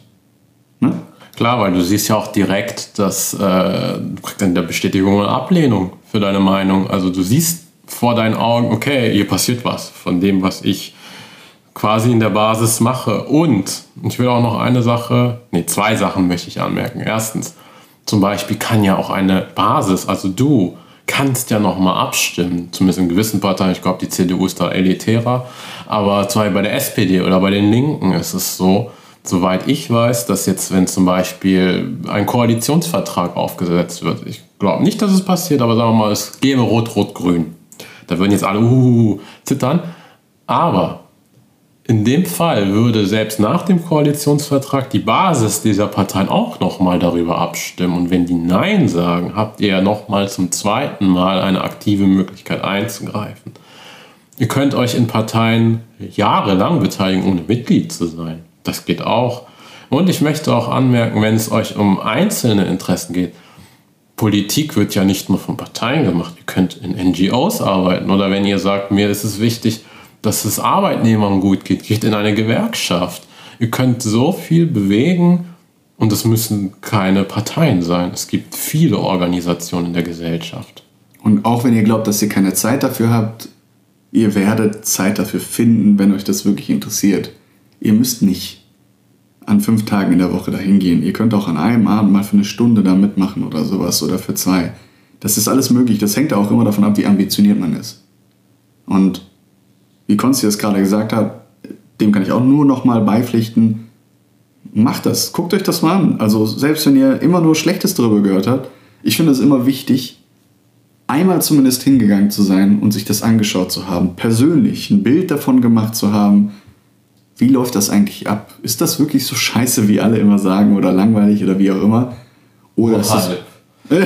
Ne? Klar, weil du siehst ja auch direkt, dass äh, in der Bestätigung und Ablehnung für deine Meinung. Also du siehst vor deinen Augen, okay, hier passiert was von dem, was ich quasi in der Basis mache. Und ich will auch noch eine Sache, nee, zwei Sachen möchte ich anmerken. Erstens, zum Beispiel kann ja auch eine Basis, also du, kannst ja noch mal abstimmen, zumindest in gewissen Parteien. Ich glaube, die CDU ist da elitärer. Aber zwar bei der SPD oder bei den Linken ist es so, soweit ich weiß, dass jetzt, wenn zum Beispiel ein Koalitionsvertrag aufgesetzt wird, ich glaube nicht, dass es passiert, aber sagen wir mal, es gäbe Rot-Rot-Grün. Da würden jetzt alle uh, zittern. Aber in dem Fall würde selbst nach dem Koalitionsvertrag die Basis dieser Parteien auch nochmal darüber abstimmen. Und wenn die Nein sagen, habt ihr ja nochmal zum zweiten Mal eine aktive Möglichkeit einzugreifen. Ihr könnt euch in Parteien jahrelang beteiligen, ohne Mitglied zu sein. Das geht auch. Und ich möchte auch anmerken, wenn es euch um einzelne Interessen geht, Politik wird ja nicht nur von Parteien gemacht. Ihr könnt in NGOs arbeiten oder wenn ihr sagt, mir ist es wichtig, dass es Arbeitnehmern gut geht, geht in eine Gewerkschaft. Ihr könnt so viel bewegen und es müssen keine Parteien sein. Es gibt viele Organisationen in der Gesellschaft. Und auch wenn ihr glaubt, dass ihr keine Zeit dafür habt, ihr werdet Zeit dafür finden, wenn euch das wirklich interessiert. Ihr müsst nicht an fünf Tagen in der Woche dahin gehen. Ihr könnt auch an einem Abend mal für eine Stunde da mitmachen oder sowas oder für zwei. Das ist alles möglich. Das hängt auch immer davon ab, wie ambitioniert man ist. Und wie Konsti das gerade gesagt hat, dem kann ich auch nur noch mal beipflichten. Macht das. Guckt euch das mal an. Also selbst wenn ihr immer nur Schlechtes darüber gehört habt, ich finde es immer wichtig, einmal zumindest hingegangen zu sein und sich das angeschaut zu haben, persönlich ein Bild davon gemacht zu haben, wie läuft das eigentlich ab? Ist das wirklich so scheiße, wie alle immer sagen, oder langweilig oder wie auch immer? Oder ist das.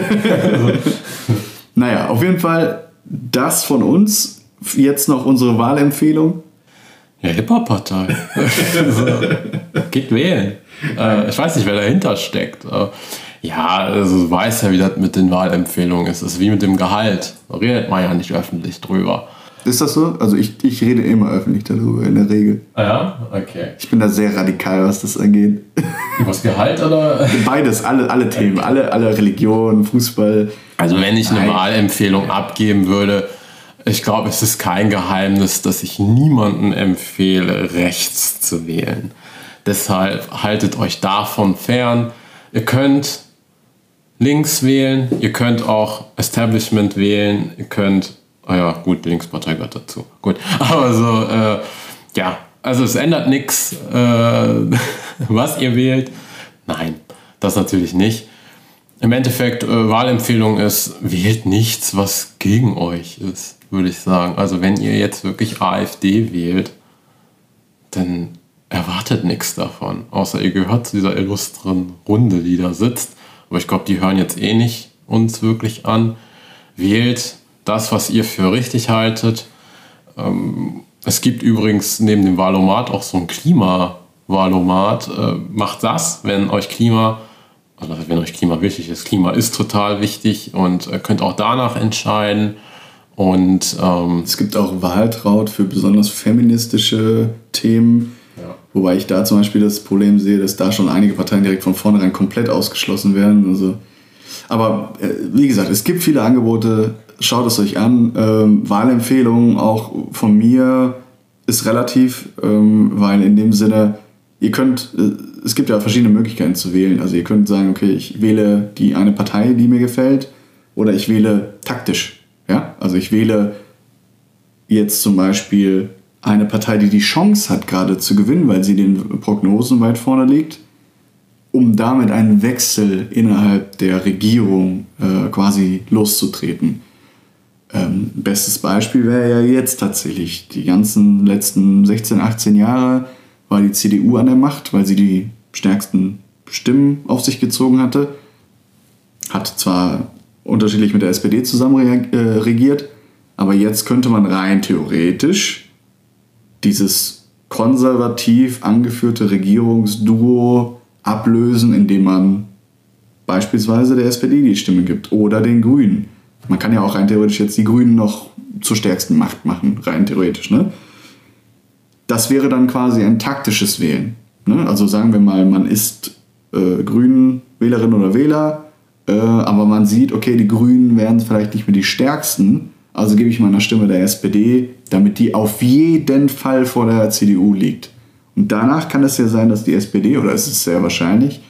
naja, auf jeden Fall das von uns. Jetzt noch unsere Wahlempfehlung. Ja, Hip-Hop-Partei. also, geht wählen. Äh, ich weiß nicht, wer dahinter steckt. Äh, ja, also du weißt ja, wie das mit den Wahlempfehlungen ist. Es ist wie mit dem Gehalt. Da redet man ja nicht öffentlich drüber. Ist das so? Also ich, ich rede immer öffentlich darüber, in der Regel. Ah ja? Okay. Ich bin da sehr radikal, was das angeht. Was Gehalt oder? Beides, alle, alle Themen, alle, alle Religionen, Fußball. Also wenn ich eine. Wahlempfehlung abgeben würde, ich glaube, es ist kein Geheimnis, dass ich niemanden empfehle, rechts zu wählen. Deshalb haltet euch davon fern. Ihr könnt links wählen, ihr könnt auch Establishment wählen, ihr könnt Ah ja, gut, die Linkspartei gehört dazu. Gut, aber so, äh, ja, also es ändert nichts, äh, was ihr wählt. Nein, das natürlich nicht. Im Endeffekt, äh, Wahlempfehlung ist, wählt nichts, was gegen euch ist, würde ich sagen. Also wenn ihr jetzt wirklich AfD wählt, dann erwartet nichts davon. Außer ihr gehört zu dieser illustren Runde, die da sitzt. Aber ich glaube, die hören jetzt eh nicht uns wirklich an. Wählt das, was ihr für richtig haltet. Ähm, es gibt übrigens neben dem Wahlomat auch so ein Klimawahlomat. Äh, macht das, wenn euch Klima, also wenn euch Klima wichtig ist. Klima ist total wichtig und äh, könnt auch danach entscheiden. Und ähm, es gibt auch Wahltraut für besonders feministische Themen. Ja. Wobei ich da zum Beispiel das Problem sehe, dass da schon einige Parteien direkt von vornherein komplett ausgeschlossen werden. Also, aber äh, wie gesagt, es gibt viele Angebote schaut es euch an. Ähm, Wahlempfehlungen auch von mir ist relativ, ähm, weil in dem Sinne, ihr könnt, äh, es gibt ja verschiedene Möglichkeiten zu wählen. Also ihr könnt sagen, okay, ich wähle die eine Partei, die mir gefällt, oder ich wähle taktisch. Ja? Also ich wähle jetzt zum Beispiel eine Partei, die die Chance hat, gerade zu gewinnen, weil sie den Prognosen weit vorne liegt, um damit einen Wechsel innerhalb der Regierung äh, quasi loszutreten. Ähm, bestes Beispiel wäre ja jetzt tatsächlich. Die ganzen letzten 16, 18 Jahre war die CDU an der Macht, weil sie die stärksten Stimmen auf sich gezogen hatte. Hat zwar unterschiedlich mit der SPD zusammen äh, regiert, aber jetzt könnte man rein theoretisch dieses konservativ angeführte Regierungsduo ablösen, indem man beispielsweise der SPD die Stimme gibt oder den Grünen man kann ja auch rein theoretisch jetzt die Grünen noch zur stärksten Macht machen, rein theoretisch. Ne? Das wäre dann quasi ein taktisches Wählen. Ne? Also sagen wir mal, man ist äh, Grünen Wählerin oder Wähler, äh, aber man sieht, okay, die Grünen werden vielleicht nicht mehr die stärksten, also gebe ich meiner Stimme der SPD, damit die auf jeden Fall vor der CDU liegt. Und danach kann es ja sein, dass die SPD, oder es ist sehr wahrscheinlich,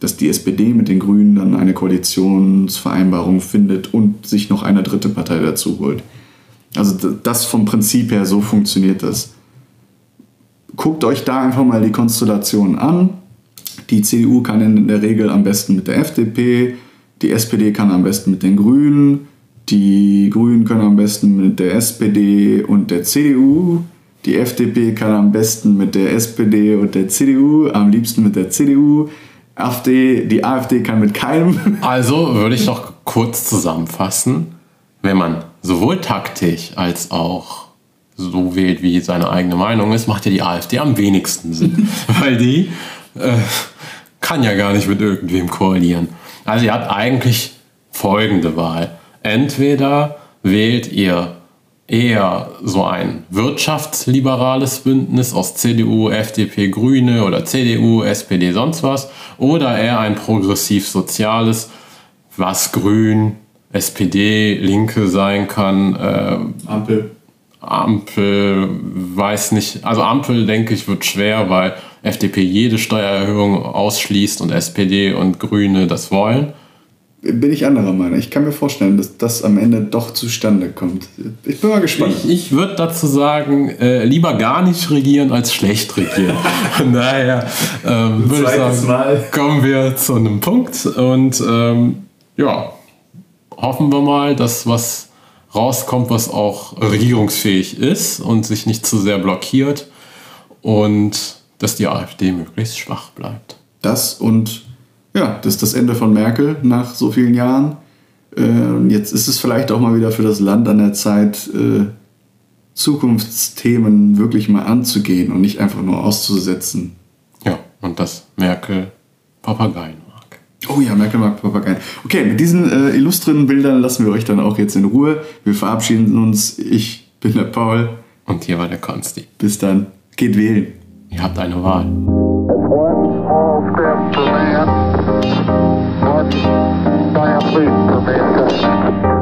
dass die SPD mit den Grünen dann eine Koalitionsvereinbarung findet und sich noch eine dritte Partei dazu holt. Also das vom Prinzip her, so funktioniert das. Guckt euch da einfach mal die Konstellation an. Die CDU kann in der Regel am besten mit der FDP, die SPD kann am besten mit den Grünen, die Grünen können am besten mit der SPD und der CDU, die FDP kann am besten mit der SPD und der CDU, am liebsten mit der CDU, AfD, die AfD kann mit keinem. Also würde ich doch kurz zusammenfassen, wenn man sowohl taktisch als auch so wählt, wie seine eigene Meinung ist, macht ja die AfD am wenigsten Sinn. Weil die äh, kann ja gar nicht mit irgendwem koalieren. Also ihr habt eigentlich folgende Wahl. Entweder wählt ihr eher so ein wirtschaftsliberales Bündnis aus CDU, FDP, Grüne oder CDU, SPD, sonst was, oder eher ein progressiv-soziales, was Grün, SPD, Linke sein kann. Äh, Ampel. Ampel, weiß nicht, also Ampel denke ich wird schwer, weil FDP jede Steuererhöhung ausschließt und SPD und Grüne das wollen bin ich anderer Meinung. Ich kann mir vorstellen, dass das am Ende doch zustande kommt. Ich bin mal gespannt. Ich, ich würde dazu sagen, äh, lieber gar nicht regieren als schlecht regieren. Von daher ähm, würde ich sagen, mal. kommen wir zu einem Punkt und ähm, ja, hoffen wir mal, dass was rauskommt, was auch regierungsfähig ist und sich nicht zu sehr blockiert und dass die AfD möglichst schwach bleibt. Das und ja, das ist das Ende von Merkel nach so vielen Jahren. Äh, jetzt ist es vielleicht auch mal wieder für das Land an der Zeit, äh, Zukunftsthemen wirklich mal anzugehen und nicht einfach nur auszusetzen. Ja, und dass Merkel Papageien mag. Oh ja, Merkel mag Papageien. Okay, mit diesen äh, illustren Bildern lassen wir euch dann auch jetzt in Ruhe. Wir verabschieden uns. Ich bin der Paul. Und hier war der Konsti. Bis dann. Geht wählen. Ihr habt eine Wahl. One giant leap for mankind.